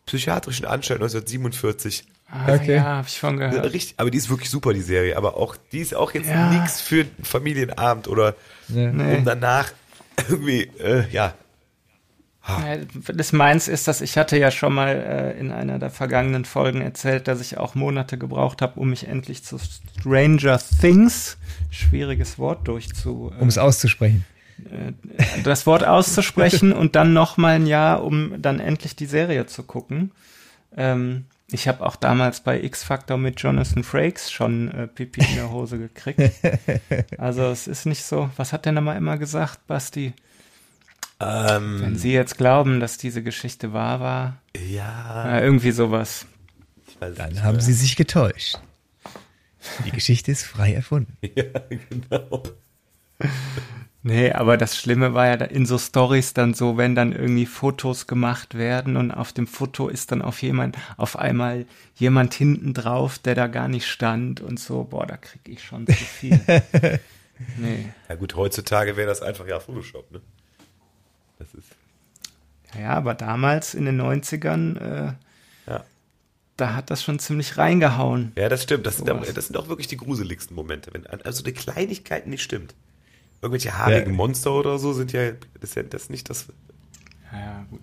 psychiatrischen Anstalt 1947. Ah, Okay. Ja, hab ich von gehört. Richtig, aber die ist wirklich super, die Serie. Aber auch, die ist auch jetzt Ja. nix für einen Familienabend oder. Nee. um danach irgendwie, äh, ja. Ja, Das meins ist, dass ich hatte ja schon mal äh, in einer der vergangenen Folgen erzählt, dass ich auch Monate gebraucht habe, um mich endlich zu Stranger Things, schwieriges Wort, durchzu, Um es auszusprechen. Äh, das Wort auszusprechen [LAUGHS] und dann noch mal ein Jahr, um dann endlich die Serie zu gucken. Ähm, ich habe auch damals bei X Factor mit Jonathan Frakes schon äh, Pipi in der Hose gekriegt. [LAUGHS] Also es ist nicht so. Was hat der nochmal immer gesagt, Basti? Wenn Ähm, Sie jetzt glauben, dass diese Geschichte wahr war, ja, äh, irgendwie sowas. Dann haben sie sich getäuscht. Die Geschichte ist frei erfunden. [LAUGHS] Ja, genau. Nee, aber das Schlimme war ja in so Stories dann so, wenn dann irgendwie Fotos gemacht werden und auf dem Foto ist dann auf jemand, auf einmal jemand hinten drauf, der da gar nicht stand und so, boah, da krieg ich schon zu viel. [LAUGHS] nee. Ja gut, heutzutage wäre das einfach ja Photoshop, ne? Das ist, Ja, aber damals in den 90ern, äh, ja. da hat das schon ziemlich reingehauen. Ja, das stimmt. Das sind, auch, das sind auch wirklich die gruseligsten Momente. Wenn also die Kleinigkeit nicht stimmt. Irgendwelche haarigen Ja. Monster oder so sind ja, das ist ja das nicht das. Ja, ja, gut.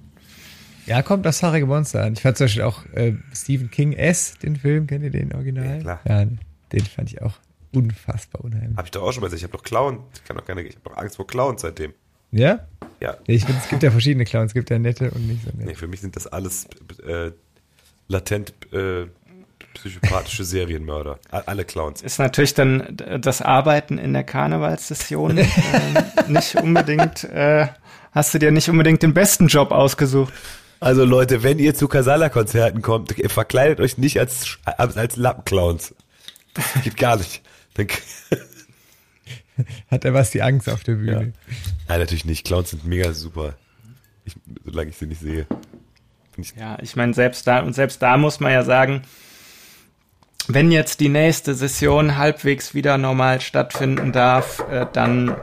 Ja, kommt das haarige Monster an. Ich fand zum Beispiel auch äh, Stephen King S, den Film, kennt ihr den Original? Ja, klar. Ja, den fand ich auch unfassbar unheimlich. Habe ich doch auch schon mal gesagt. Ich habe doch Clown. Ich kann doch keine. Ich habe doch Angst vor Clowns seitdem. Ja? Ja. Ja, Ich finde, es gibt ja verschiedene Clowns. Es gibt ja nette und nicht so Nee, nette. für mich sind das alles äh, latent äh, psychopathische Serienmörder. Alle Clowns. Ist natürlich dann das Arbeiten in der Karnevalssession [LAUGHS] ähm, nicht unbedingt, äh, hast du dir nicht unbedingt den besten Job ausgesucht. Also Leute, wenn ihr zu Casala-Konzerten kommt, verkleidet euch nicht als, als, als Lappenclowns. Das geht gar nicht. Dann, [LAUGHS] Hat er was die Angst auf der ja. Bühne? Nein, natürlich nicht. Clowns sind mega super. Ich, solange ich sie nicht sehe. Ich, Ja, ich meine, selbst da, und selbst da muss man ja sagen, wenn jetzt die nächste Session halbwegs wieder normal stattfinden darf, äh, dann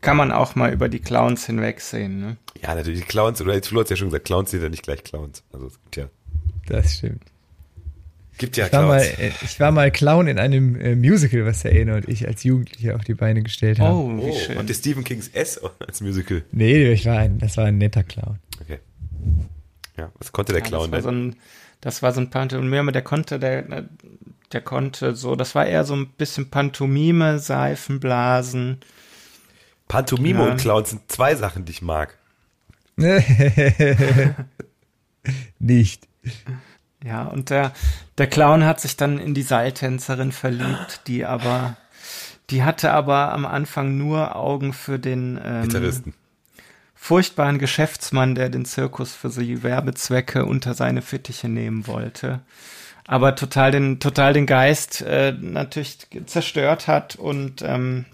kann man auch mal über die Clowns hinwegsehen. Ne? ja, natürlich. die Clowns, oder jetzt Flo hat ja schon gesagt, Clowns sind ja nicht gleich Clowns. Also es gibt ja, Das stimmt. gibt ja Ich war, mal, Clowns. äh, ich war mal Clown in einem äh, Musical, was der Ena und ich als Jugendliche auf die Beine gestellt haben. Oh, wie Oh, schön. und der Stephen Kings S [LAUGHS] als Musical. Nee, ich war ein, das war ein netter Clown. Okay. Ja, was konnte der Ja, Clown das war denn? so ein, das war so ein Pantomime, der konnte, der, der konnte so, das war eher so ein bisschen Pantomime, Seifenblasen. Pantomime Ja. und Clowns sind zwei Sachen, die ich mag. [LAUGHS] Nicht. Ja, und der, der Clown hat sich dann in die Seiltänzerin verliebt, die aber, die hatte aber am Anfang nur Augen für den ähm, Gitarristen. Furchtbaren Geschäftsmann, der den Zirkus für die Werbezwecke unter seine Fittiche nehmen wollte. Aber total den, total den Geist äh, natürlich zerstört hat und ähm,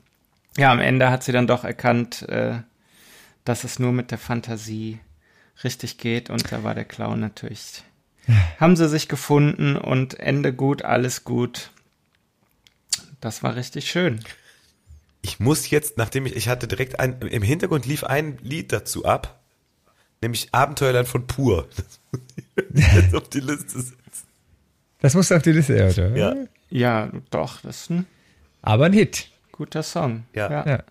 ja, am Ende hat sie dann doch erkannt, äh, dass es nur mit der Fantasie richtig geht und da war der Clown natürlich. Haben sie sich gefunden und Ende gut, alles gut. Das war richtig schön. Ich muss jetzt, nachdem ich, ich hatte direkt ein, im Hintergrund lief ein Lied dazu ab, nämlich Abenteuerland von Pur. [LAUGHS] Das muss ich jetzt auf die Liste setzen. Das musste auf die Liste, ja, oder? Ja, Ja, doch, das ist ein Aber ein Hit. guter Song. Ja. Ja.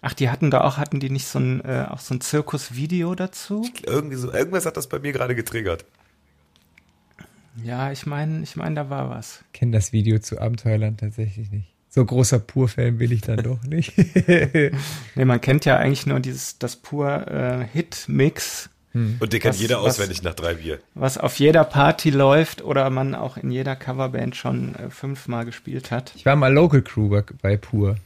Ach, die hatten da auch, hatten die nicht so ein, äh, auch so ein Zirkusvideo dazu? irgendwie so, irgendwas hat das bei mir gerade getriggert. Ja, ich meine, ich meine, da war was. Kenne das Video zu Abenteuerland tatsächlich nicht. So großer Pur-Fan bin ich dann doch nicht. [LAUGHS] Nee, man kennt ja eigentlich nur dieses, das pur äh, Hit-Mix, Und den kennt Was- jeder was- auswendig nach drei Bier. was auf jeder Party läuft oder man auch in jeder Coverband schon äh, fünfmal gespielt hat. Ich war mal Local Crew bei, bei Pur.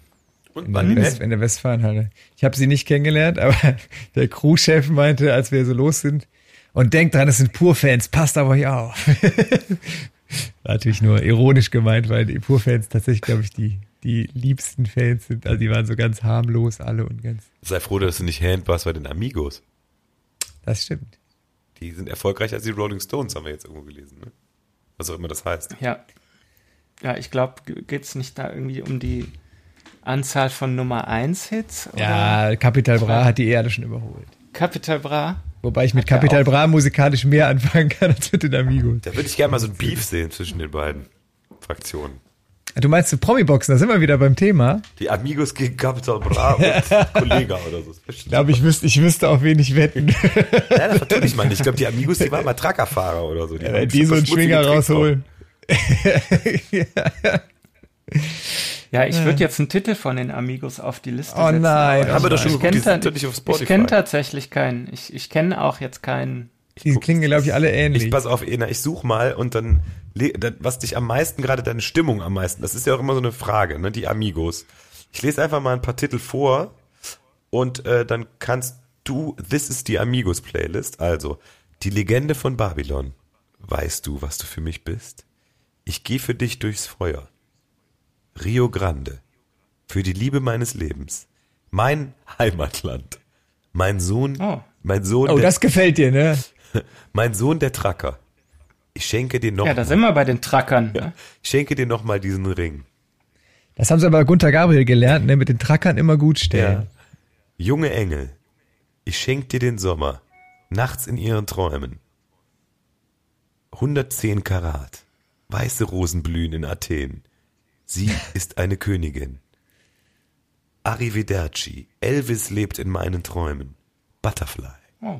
Und In der, West, in der Westfalenhalle. Ich habe sie nicht kennengelernt, aber [LAUGHS] der Crewchef meinte, als wir so los sind, Und denkt dran, es sind Pur-Fans, passt auf euch auf. [LAUGHS] Natürlich nur ironisch gemeint, weil die Pur-Fans tatsächlich, glaube ich, die, die liebsten Fans sind. Also die waren so ganz harmlos alle und ganz. Sei froh, dass du nicht Hand warst bei den Amigos. Das stimmt. Die sind erfolgreicher als die Rolling Stones, haben wir jetzt irgendwo gelesen. Ne? Was auch immer das heißt. Ja. Ja, ich glaube, geht es nicht da irgendwie um die Anzahl von Nummer 1 Hits? Ja, Capital Bra hat die Erde schon überholt. Capital Bra? Wobei ich mit Capital Bra musikalisch mehr anfangen kann als mit den Amigos. Da würde ich gerne mal so ein Beef sehen zwischen den beiden Fraktionen. Du meinst Promi-Boxen, da sind wir wieder beim Thema. Die Amigos gegen Capital Bra und [LAUGHS] Kollega oder so. Ich glaube, ich wüsste, ich wüsste auf wen ich wetten. Ja, das vertue ich mal nicht. Ich glaube, die Amigos, die waren mal Truckerfahrer oder so. Die, ja, die so einen Schwinger rausholen. [LAUGHS] [LAUGHS] ja. Ja, ich würde jetzt einen Titel von den Amigos auf die Liste oh setzen. nein. Haben wir doch schon ich geguckt, die kenne nicht auf Spotify. ich kenn tatsächlich keinen. Ich, ich kenne auch jetzt keinen. Die klingen, glaube ich, alle ähnlich. Ich pass auf, Ena, ich such mal und dann, was dich am meisten, gerade deine Stimmung am meisten, das ist ja auch immer so eine Frage, ne, die Amigos. Ich lese einfach mal ein paar Titel vor und äh, dann kannst du, this is die Amigos Playlist, also, die Legende von Babylon. Weißt du, was du für mich bist? Ich gehe für dich durchs Feuer. Rio Grande. Für die Liebe meines Lebens. Mein Heimatland. Mein Sohn, Oh. mein Sohn, oh, der, das gefällt dir, ne? [LAUGHS] mein Sohn der Tracker. Ich schenke dir noch, Ja, da sind wir bei den Trackern. Ne? ich schenke dir noch mal diesen Ring. Das haben sie aber bei Gunter Gabriel gelernt, ne? Mit den Trackern immer gut stellen. Junge Engel, ich schenke dir den Sommer, nachts in ihren Träumen. 110 Karat, weiße Rosen blühen in Athen. Sie ist eine Königin. Arrivederci, Elvis lebt in meinen Träumen. Butterfly, Oh,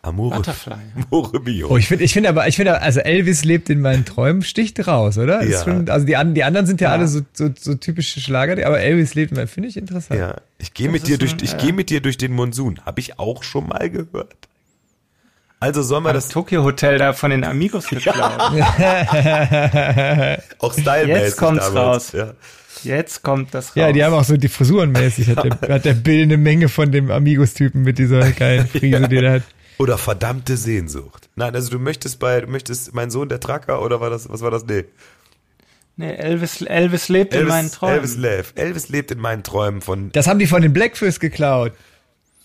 Amore, Butterfly. Amore Mio. Oh, ich finde, ich finde aber, ich finde, also Elvis lebt in meinen Träumen, sticht raus, oder? Ja. Schon, also die, die anderen sind ja, Ja. alle so, so, so typische Schlager, aber Elvis lebt in meinen, finde ich interessant. Ja, ich gehe mit dir durch, ich äh, gehe mit dir durch den Monsun. Habe ich auch schon mal gehört. Also sollen wir Das Tokyo Hotel da von den Amigos geklaut. [LAUGHS] auch stylmäßig Jetzt kommt's damals, raus. Ja. Jetzt kommt das raus. Ja, die haben auch so die Frisurenmäßig, hat der, [LAUGHS] hat der Bill eine Menge von dem Amigos-Typen mit dieser geilen [LAUGHS] Frise, die der hat. Oder verdammte Sehnsucht. Nein, also du möchtest bei, du möchtest mein Sohn der Tracker oder war das, was war das? Nee. Nee, Elvis, Elvis lebt in meinen Träumen. Elvis lebt. Elvis lebt in meinen Träumen von, Das haben die von den Blackfish geklaut.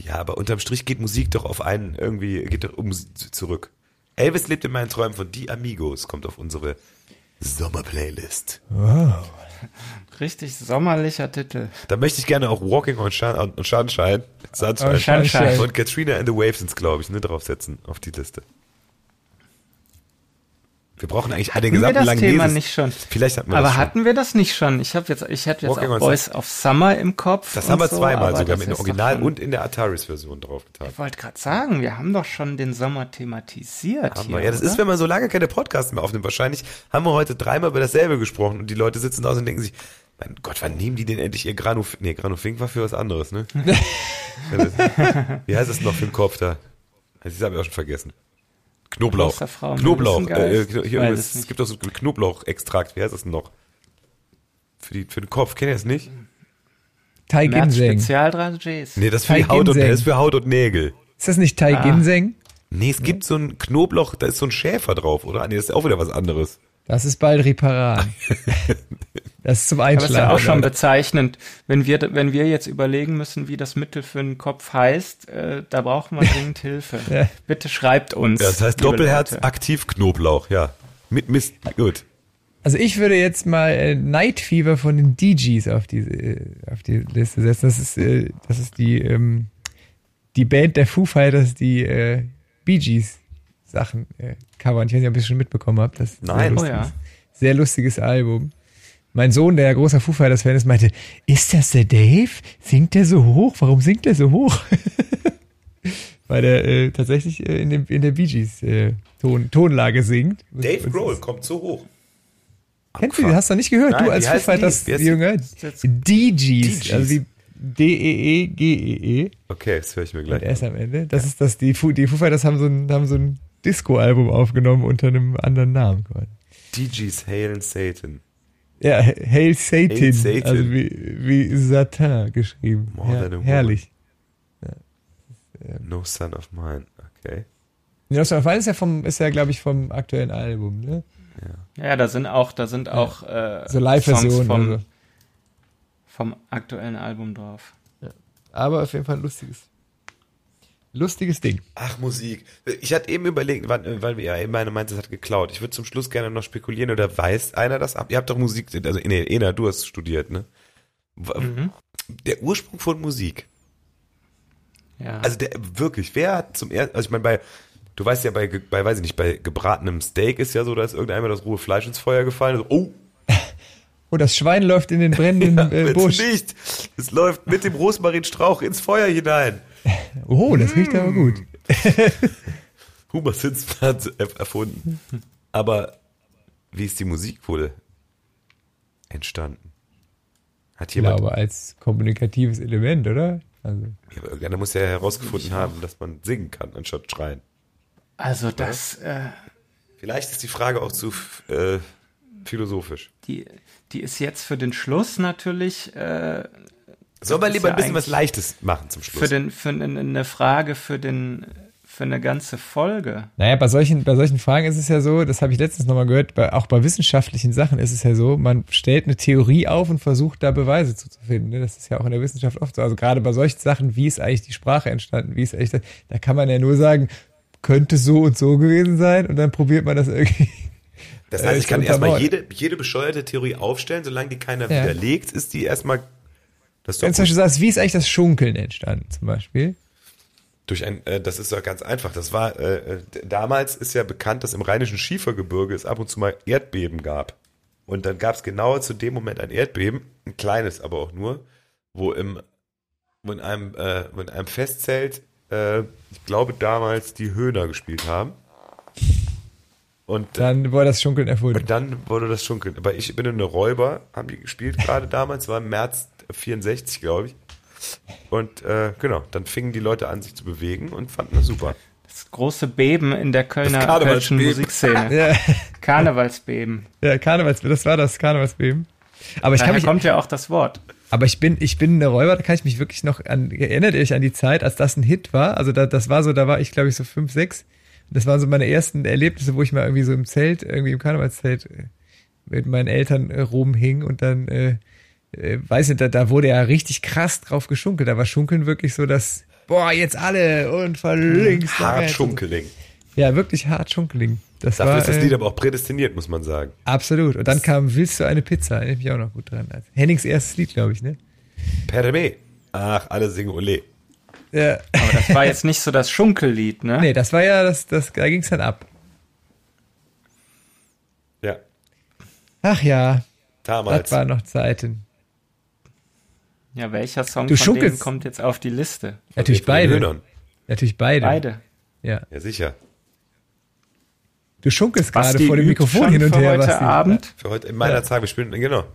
Ja, aber unterm Strich geht Musik doch auf einen irgendwie, geht doch um zurück. Elvis lebt in meinen Träumen von Die Amigos, kommt auf unsere Sommerplaylist. Richtig sommerlicher Titel. Da möchte ich gerne auch Walking on, Sunshine, Sunshine, Oh, Sunshine. und Katrina and the Waves glaube ich, ne, draufsetzen auf die Liste. Wir brauchen eigentlich den wir gesamten das langen Thema nicht schon? Vielleicht hatten wir Aber das schon. hatten wir das nicht schon? Ich habe jetzt, ich hätte jetzt Walking auch Boys of Summer im Kopf. Das haben wir so, zweimal sogar das mit dem Original schon- und in der Ataris-Version draufgetan. Ich wollte gerade sagen, wir haben doch schon den Sommer thematisiert Haben hier. wir. Ja, das oder? ist, wenn man so lange keine Podcasts mehr aufnimmt. Wahrscheinlich haben wir heute dreimal über dasselbe gesprochen und die Leute sitzen da und denken sich, mein Gott, wann nehmen die denn endlich ihr Granu... Nee, Granufink war für was anderes, ne? Das- [LAUGHS] Wie heißt das noch für den Kopf da? Das habe ich auch schon vergessen. Knoblauch. Knoblauch. Äh, Melissengeist. hier es gibt doch so Knoblauchextrakt. Wie heißt das denn noch? Für, die, für den Kopf. Kennt ihr das nicht? Tai März Ginseng. Spezial 3Gs. Nee, das ist für, Haut und, das ist für Haut und Nägel. Ist das nicht Tai Ah. Ginseng? Nee, es gibt so ein Knoblauch, da ist so ein Schäfer drauf, oder? Nee, das ist auch wieder was anderes. Das ist bald Riparan. [LAUGHS] Das ist zum Aber es ist ja auch schon bezeichnend, wenn wir, wenn wir jetzt überlegen müssen, wie das Mittel für den Kopf heißt, äh, da brauchen wir dringend [LAUGHS] Hilfe. Ja. Bitte schreibt uns. Ja, das heißt liebe Doppelherz Leute. aktiv Knoblauch, ja. Mit Mist, gut. Also ich würde jetzt mal äh, Night Fever von den DGs auf die, äh, auf die Liste setzen. Das ist, äh, das ist die, ähm, die Band der Foo Fighters, die äh, Bee Gees Sachen äh, covern. Ich weiß nicht, ob ihr es schon mitbekommen habt. Das ist ein Nein. Sehr Oh lustiges, ja. sehr lustiges Album. Mein Sohn, der großer Foo Fighters Fan ist, meinte, ist das der Dave? Singt der so hoch? Warum singt der so hoch? [LAUGHS] Weil der äh, tatsächlich äh, in, dem, in der Bee Gees äh, Ton, Tonlage singt. Dave Und- Grohl kommt so hoch. Kennst du, hast du nicht gehört? Nein, du als Foo die? Fighters die? Jünger. jetzt- DGs, also wie D-E-E-G-E-E. Okay, das höre ich mir Und gleich. S am Ende. Das ist das, die Foo, die Foo Fighters haben so ein, haben so ein Disco-Album aufgenommen unter einem anderen Namen. quasi. DG's Hail and Satan. Ja, Hail Satan. Hail Satan. Also wie, wie Satan geschrieben. More Her than a woman. herrlich. No son of mine. Okay. Lost of Fire ist ja vom, ist ja, glaube ich, vom aktuellen Album, ne? Ja, da sind auch, da sind auch äh, So Live-Versionen. vom, Also. vom aktuellen Album drauf. Aber auf jeden Fall ein lustiges, lustiges Ding. Ach, Musik. Ich hatte eben überlegt, wann- weil ja eben meine meinte, es hat geklaut. Ich würde zum Schluss gerne noch spekulieren, oder weiß einer das ab? Ihr habt doch Musik, also nee, Ena, du hast studiert, ne? Mhm. Der Ursprung von Musik. Ja. Also der, wirklich, wer hat zum ersten, also ich meine, bei, du weißt ja, bei, bei, weiß ich nicht, bei gebratenem Steak ist ja so, da ist irgendeinmal das rohe Fleisch ins Feuer gefallen. So, oh, [LAUGHS] Oh, das Schwein läuft in den brennenden [LAUGHS] äh, wenn's Busch. nicht. Es läuft mit dem Rosmarinstrauch ins Feuer hinein. [LAUGHS] Oh, das riecht aber gut. [LAUGHS] Huber Sitzplatz er- erfunden. Aber wie ist die Musik wohl entstanden? Hat Ich jemand, glaube, als kommunikatives Element, oder? Also, Ja, aber irgendeiner muss ja herausgefunden haben, dass man singen kann, anstatt schreien. also das, äh, Vielleicht ist die Frage auch zu äh, philosophisch. die, die ist jetzt für den Schluss natürlich äh, Wir ist lieber ja ein bisschen was Leichtes machen zum Schluss? für den für eine, Frage für den für eine ganze Folge. naja, bei solchen, bei solchen Fragen ist es ja so, das habe ich letztens nochmal gehört, bei, auch bei wissenschaftlichen Sachen ist es ja so, man stellt eine Theorie auf und versucht da Beweise zu, zu finden. Ne? Das ist ja auch in der Wissenschaft oft so. Also gerade bei solchen Sachen, wie ist eigentlich die Sprache entstanden, wie ist eigentlich das, da kann man ja nur sagen, könnte so und so gewesen sein und dann probiert man das irgendwie. Das Äh, heißt, ich kann erstmal untermauert. jede, jede bescheuerte Theorie aufstellen, solange die keiner Ja. widerlegt, ist die erstmal Wenn du zum Beispiel sagst, wie ist eigentlich das Schunkeln entstanden, zum Beispiel? durch ein, äh, das ist doch ganz einfach. Das war äh, äh, damals ist ja bekannt, dass im rheinischen Schiefergebirge es ab und zu mal Erdbeben gab. Und dann gab es genau zu dem Moment ein Erdbeben, ein kleines aber auch nur, wo im wo in einem, äh, wo in einem Festzelt, äh, ich glaube damals die Höhner gespielt haben. Und Dann wurde das Schunkeln erfunden. Und dann wurde das Schunkeln. Aber ich bin eine Räuber, haben die gespielt gerade damals, war im März 64, glaube ich. Und äh, genau, dann fingen die Leute an, sich zu bewegen und fanden das super. Das große Beben in der Kölner Das kölschen Karnevalsbeben. Musikszene. Ja, Karnevalsbeben. ja, Karnevals, das war das Karnevalsbeben. Aber ich kann Daher mich, kommt ja auch das Wort. aber ich bin, ich bin eine Räuber, da kann ich mich wirklich noch an, erinnert ihr euch an die Zeit, als das ein Hit war? Also da, das war so, da war ich glaube ich so fünf, sechs. Das waren so meine ersten Erlebnisse, wo ich mal irgendwie so im Zelt, irgendwie im Karnevalszelt äh, mit meinen Eltern äh, rumhing und dann, äh, äh, weiß nicht, da, da wurde ja richtig krass drauf geschunkelt. Da war Schunkeln wirklich so, dass, boah, jetzt alle und von links nach Hart. Schunkeling. Ja, wirklich hart Schunkeling. Das Dafür war, ist das äh, Lied aber auch prädestiniert, muss man sagen. Absolut. Und dann kam Willst du eine Pizza? Erinnere ich auch noch gut dran. Hennings erstes Lied, glaube ich, ne? Per me. Ach, alle singen Ole. Ja. Aber das war [LAUGHS] jetzt nicht so das Schunkellied, ne? Nee, das war ja, das, das, da ging es dann ab. Ja, Ach ja, damals. das waren noch Zeiten. Ja, welcher Song Du von denen kommt jetzt auf die Liste? Natürlich beide. Natürlich beide. Beide. Ja. Ja, sicher. Du schunkelst gerade vor dem Mikrofon hin und für her, heute Basti. Abend. Für heute in meiner Ja. Tage, wir spielen, genau.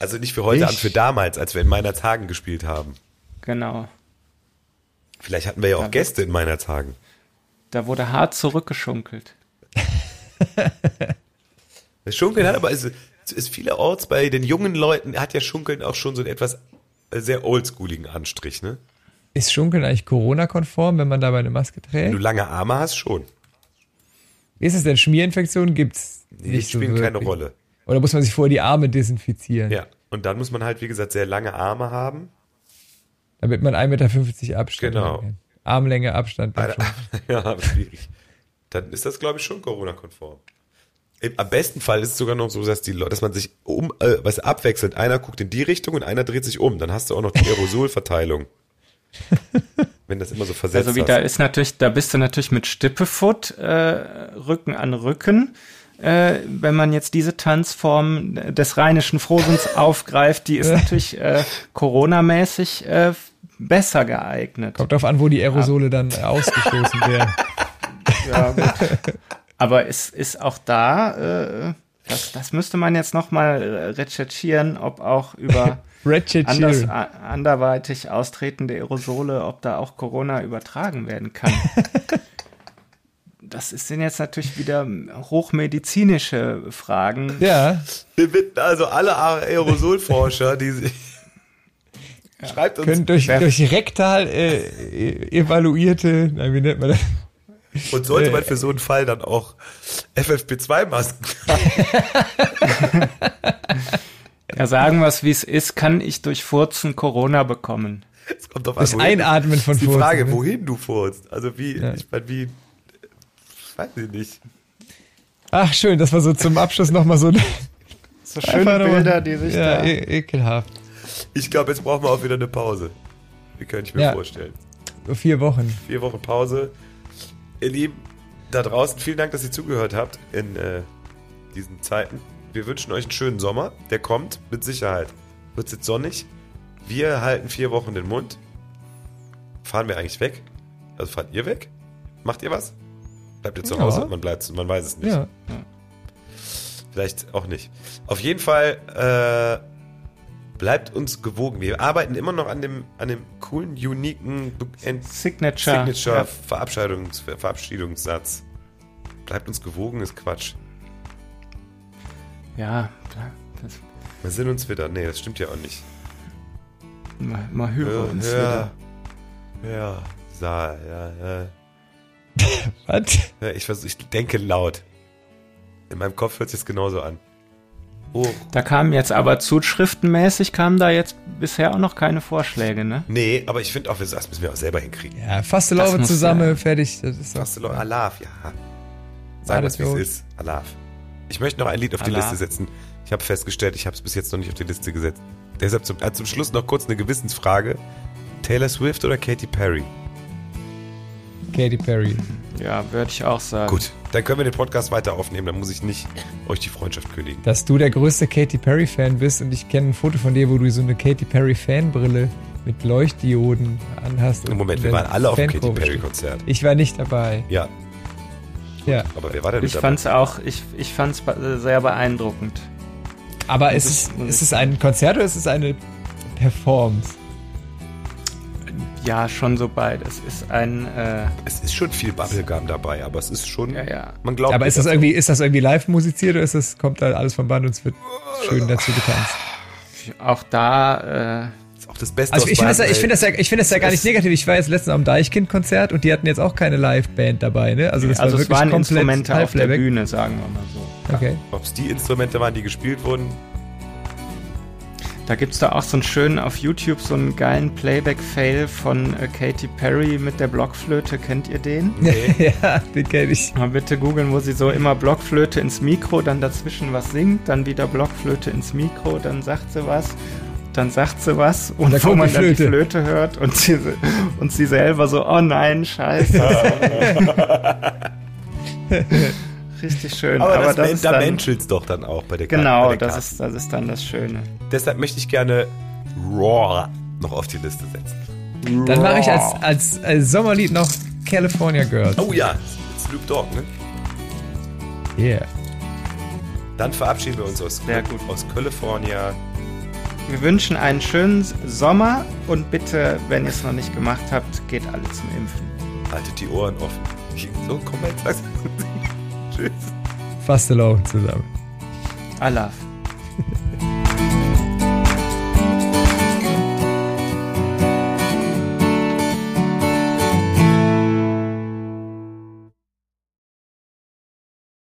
Also nicht für heute Ich- an, für damals, als wir in meiner Tagen gespielt haben. Genau. Vielleicht hatten wir ja auch Ja. Gäste in meiner Tagen. Da wurde hart zurückgeschunkelt. Das Schunkeln hat aber, ist, ist vielerorts bei den jungen Leuten, hat ja Schunkeln auch schon so einen etwas äh, sehr oldschooligen Anstrich, ne? Ist Schunkeln eigentlich Corona-konform, wenn man dabei eine Maske Wenn du trägt? lange Arme hast, schon. Wie ist es denn? Schmierinfektionen gibt's Die nicht so spielen keine wirklich. Rolle. Oder muss man sich vorher die Arme desinfizieren? Ja. Und dann muss man halt, wie gesagt, sehr lange Arme haben. Damit man 1,50 Meter Abstand Genau. kann. Armlänge Abstand. [LAUGHS] ja, schwierig. Dann ist das, glaube ich, schon Corona-konform. Am besten Fall ist es sogar noch so, dass die Leute, dass man sich um, äh, was abwechselt. Einer guckt in die Richtung und einer dreht sich um. Dann hast du auch noch die Aerosolverteilung. [LAUGHS] Wenn das immer so versetzt Also wie hast. da ist natürlich, da bist du natürlich mit Stippefoot äh, Rücken an Rücken. Äh, wenn man jetzt diese Tanzform des rheinischen Frohsinns [LAUGHS] aufgreift, die ist natürlich äh, Corona-mäßig äh, besser geeignet. Kommt drauf an, wo die Aerosole dann äh, ausgestoßen werden. [LAUGHS] Ja, gut. Aber es ist auch da, äh, das, das müsste man jetzt nochmal recherchieren, ob auch über [LAUGHS] anders, a- anderweitig austretende Aerosole, ob da auch Corona übertragen werden kann. [LAUGHS] Das ist- sind jetzt natürlich wieder hochmedizinische Fragen. Ja, Wir bitten also alle Aerosolforscher, die sich. Schreibt uns. können durch, durch rektal äh, e- evaluierte, nein, wie nennt man das? Und sollte man für so einen Fall dann auch FFP2-Masken tragen? [LAUGHS] Ja, sagen wir es, wie es ist, kann ich durch Furzen Corona bekommen. Es kommt Das wohin- Einatmen von ist die Furzen, Frage, ne? wohin du furzt. Also wie, Ja. ich meine, wie, weiß ich nicht. Ach, schön, das war so zum Abschluss nochmal so So einfach nochmal- die sich ja, da... e ekelhaft. Ich glaube, jetzt brauchen wir auch wieder eine Pause. Wie könnte ich mir Ja. vorstellen. Vier Wochen. Vier Wochen Pause. Ihr Lieben, da draußen, vielen Dank, dass ihr zugehört habt in äh, diesen Zeiten. Wir wünschen euch einen schönen Sommer. Der kommt, mit Sicherheit. Wird es jetzt sonnig. Wir halten vier Wochen den Mund. Fahren wir eigentlich weg? Also fahrt ihr weg? Macht ihr was? Bleibt ihr zu Ja. Hause? Man bleibt, man weiß es nicht. Ja. Vielleicht auch nicht. Auf jeden Fall äh, bleibt uns gewogen. Wir arbeiten immer noch an dem, an dem coolen, uniken Signature. Signature Ja. Verabschiedungs Verabschiedungssatz. Bleibt uns gewogen, ist Quatsch. Ja, das, Wir sind uns wieder. Nee, das stimmt ja auch nicht. mal, mal höre uns wieder. ja, sa, ja, ja. [LAUGHS] Was? ja ich, ich denke laut. In meinem Kopf hört sich das genauso an. Oh, Da kamen jetzt aber zuschriftenmäßig kamen da jetzt bisher auch noch keine Vorschläge, ne? nee, aber ich finde auch, das müssen wir auch selber hinkriegen. Ja, faste Laube zusammen, ja- fertig. Das ist du doch, Alaf, ja. Sag Alles uns, wie es ist. Alaf. Ich möchte noch ein Lied auf die Alaf. Liste setzen. Ich habe festgestellt, ich habe es bis jetzt noch nicht auf die Liste gesetzt. Deshalb zum, äh, zum Schluss noch kurz eine Gewissensfrage. Taylor Swift oder Katy Perry? Katy Perry. Ja, würde ich auch sagen. Gut, dann können wir den Podcast weiter aufnehmen. Dann muss ich nicht euch die Freundschaft kündigen. Dass du der größte Katy Perry-Fan bist und ich kenne ein Foto von dir, wo du so eine Katy Perry-Fanbrille mit Leuchtdioden anhast. Im und Moment, wir waren alle auf dem Katy Fankurve Perry stehst. Konzert. Ich war nicht dabei. Ja, Ja. aber wer war denn Ich mit fand's auch, ich, ich fand's be- sehr beeindruckend. Aber ist es, ist ich- es ein Konzert oder ist es eine Performance? Ja, schon so beides. Es ist ein, äh, Es ist schon viel Bubblegum dabei, aber es ist schon. ja, ja. Man glaubt Aber ist das irgendwie, ist das irgendwie live musiziert oder ist das, kommt da alles vom Band und es wird schön dazu getanzt? Auch da, äh, ist auch das Beste Also ich finde das, ja- ich finde das ja, ich finde das ja gar nicht Es- negativ. Ich war jetzt letztens am Deichkind-Konzert und die hatten jetzt auch keine Liveband dabei, ne? Also das also war es wirklich waren komplett Instrumente auf der. Bühne, sagen wir mal so. Okay. Ob es die Instrumente waren, die gespielt wurden, Da gibt's da auch so einen schönen auf YouTube so einen geilen Playback-Fail von äh, Katy Perry mit der Blockflöte. Kennt ihr den? Nee. [LAUGHS] ja, den kenne ich. Mal bitte googeln, wo sie so immer Blockflöte ins Mikro, dann dazwischen was singt, dann wieder Blockflöte ins Mikro, dann sagt sie was, dann sagt sie was und, dann wo man die dann die Flöte. Flöte hört und sie, und sie selber so, oh nein, scheiße. [LAUGHS] [LAUGHS] Richtig schön. aber, Aber, das, das, da menschelt's doch dann auch bei der Genau, bei der das ist, das ist dann das Schöne. Deshalb möchte ich gerne Raw noch auf die Liste setzen. Dann mache ich als, als, als Sommerlied noch California Girls. Oh ja, Snoop Dogg, ne? Yeah. Dann verabschieden wir uns aus, Sehr gut. aus California. Wir wünschen einen schönen Sommer und bitte, wenn ihr es noch nicht gemacht habt, geht alle zum Impfen. Haltet die Ohren offen. [LAUGHS] So, komm jetzt. Tschüss. Faste Laufen zusammen. Allah. [LAUGHS]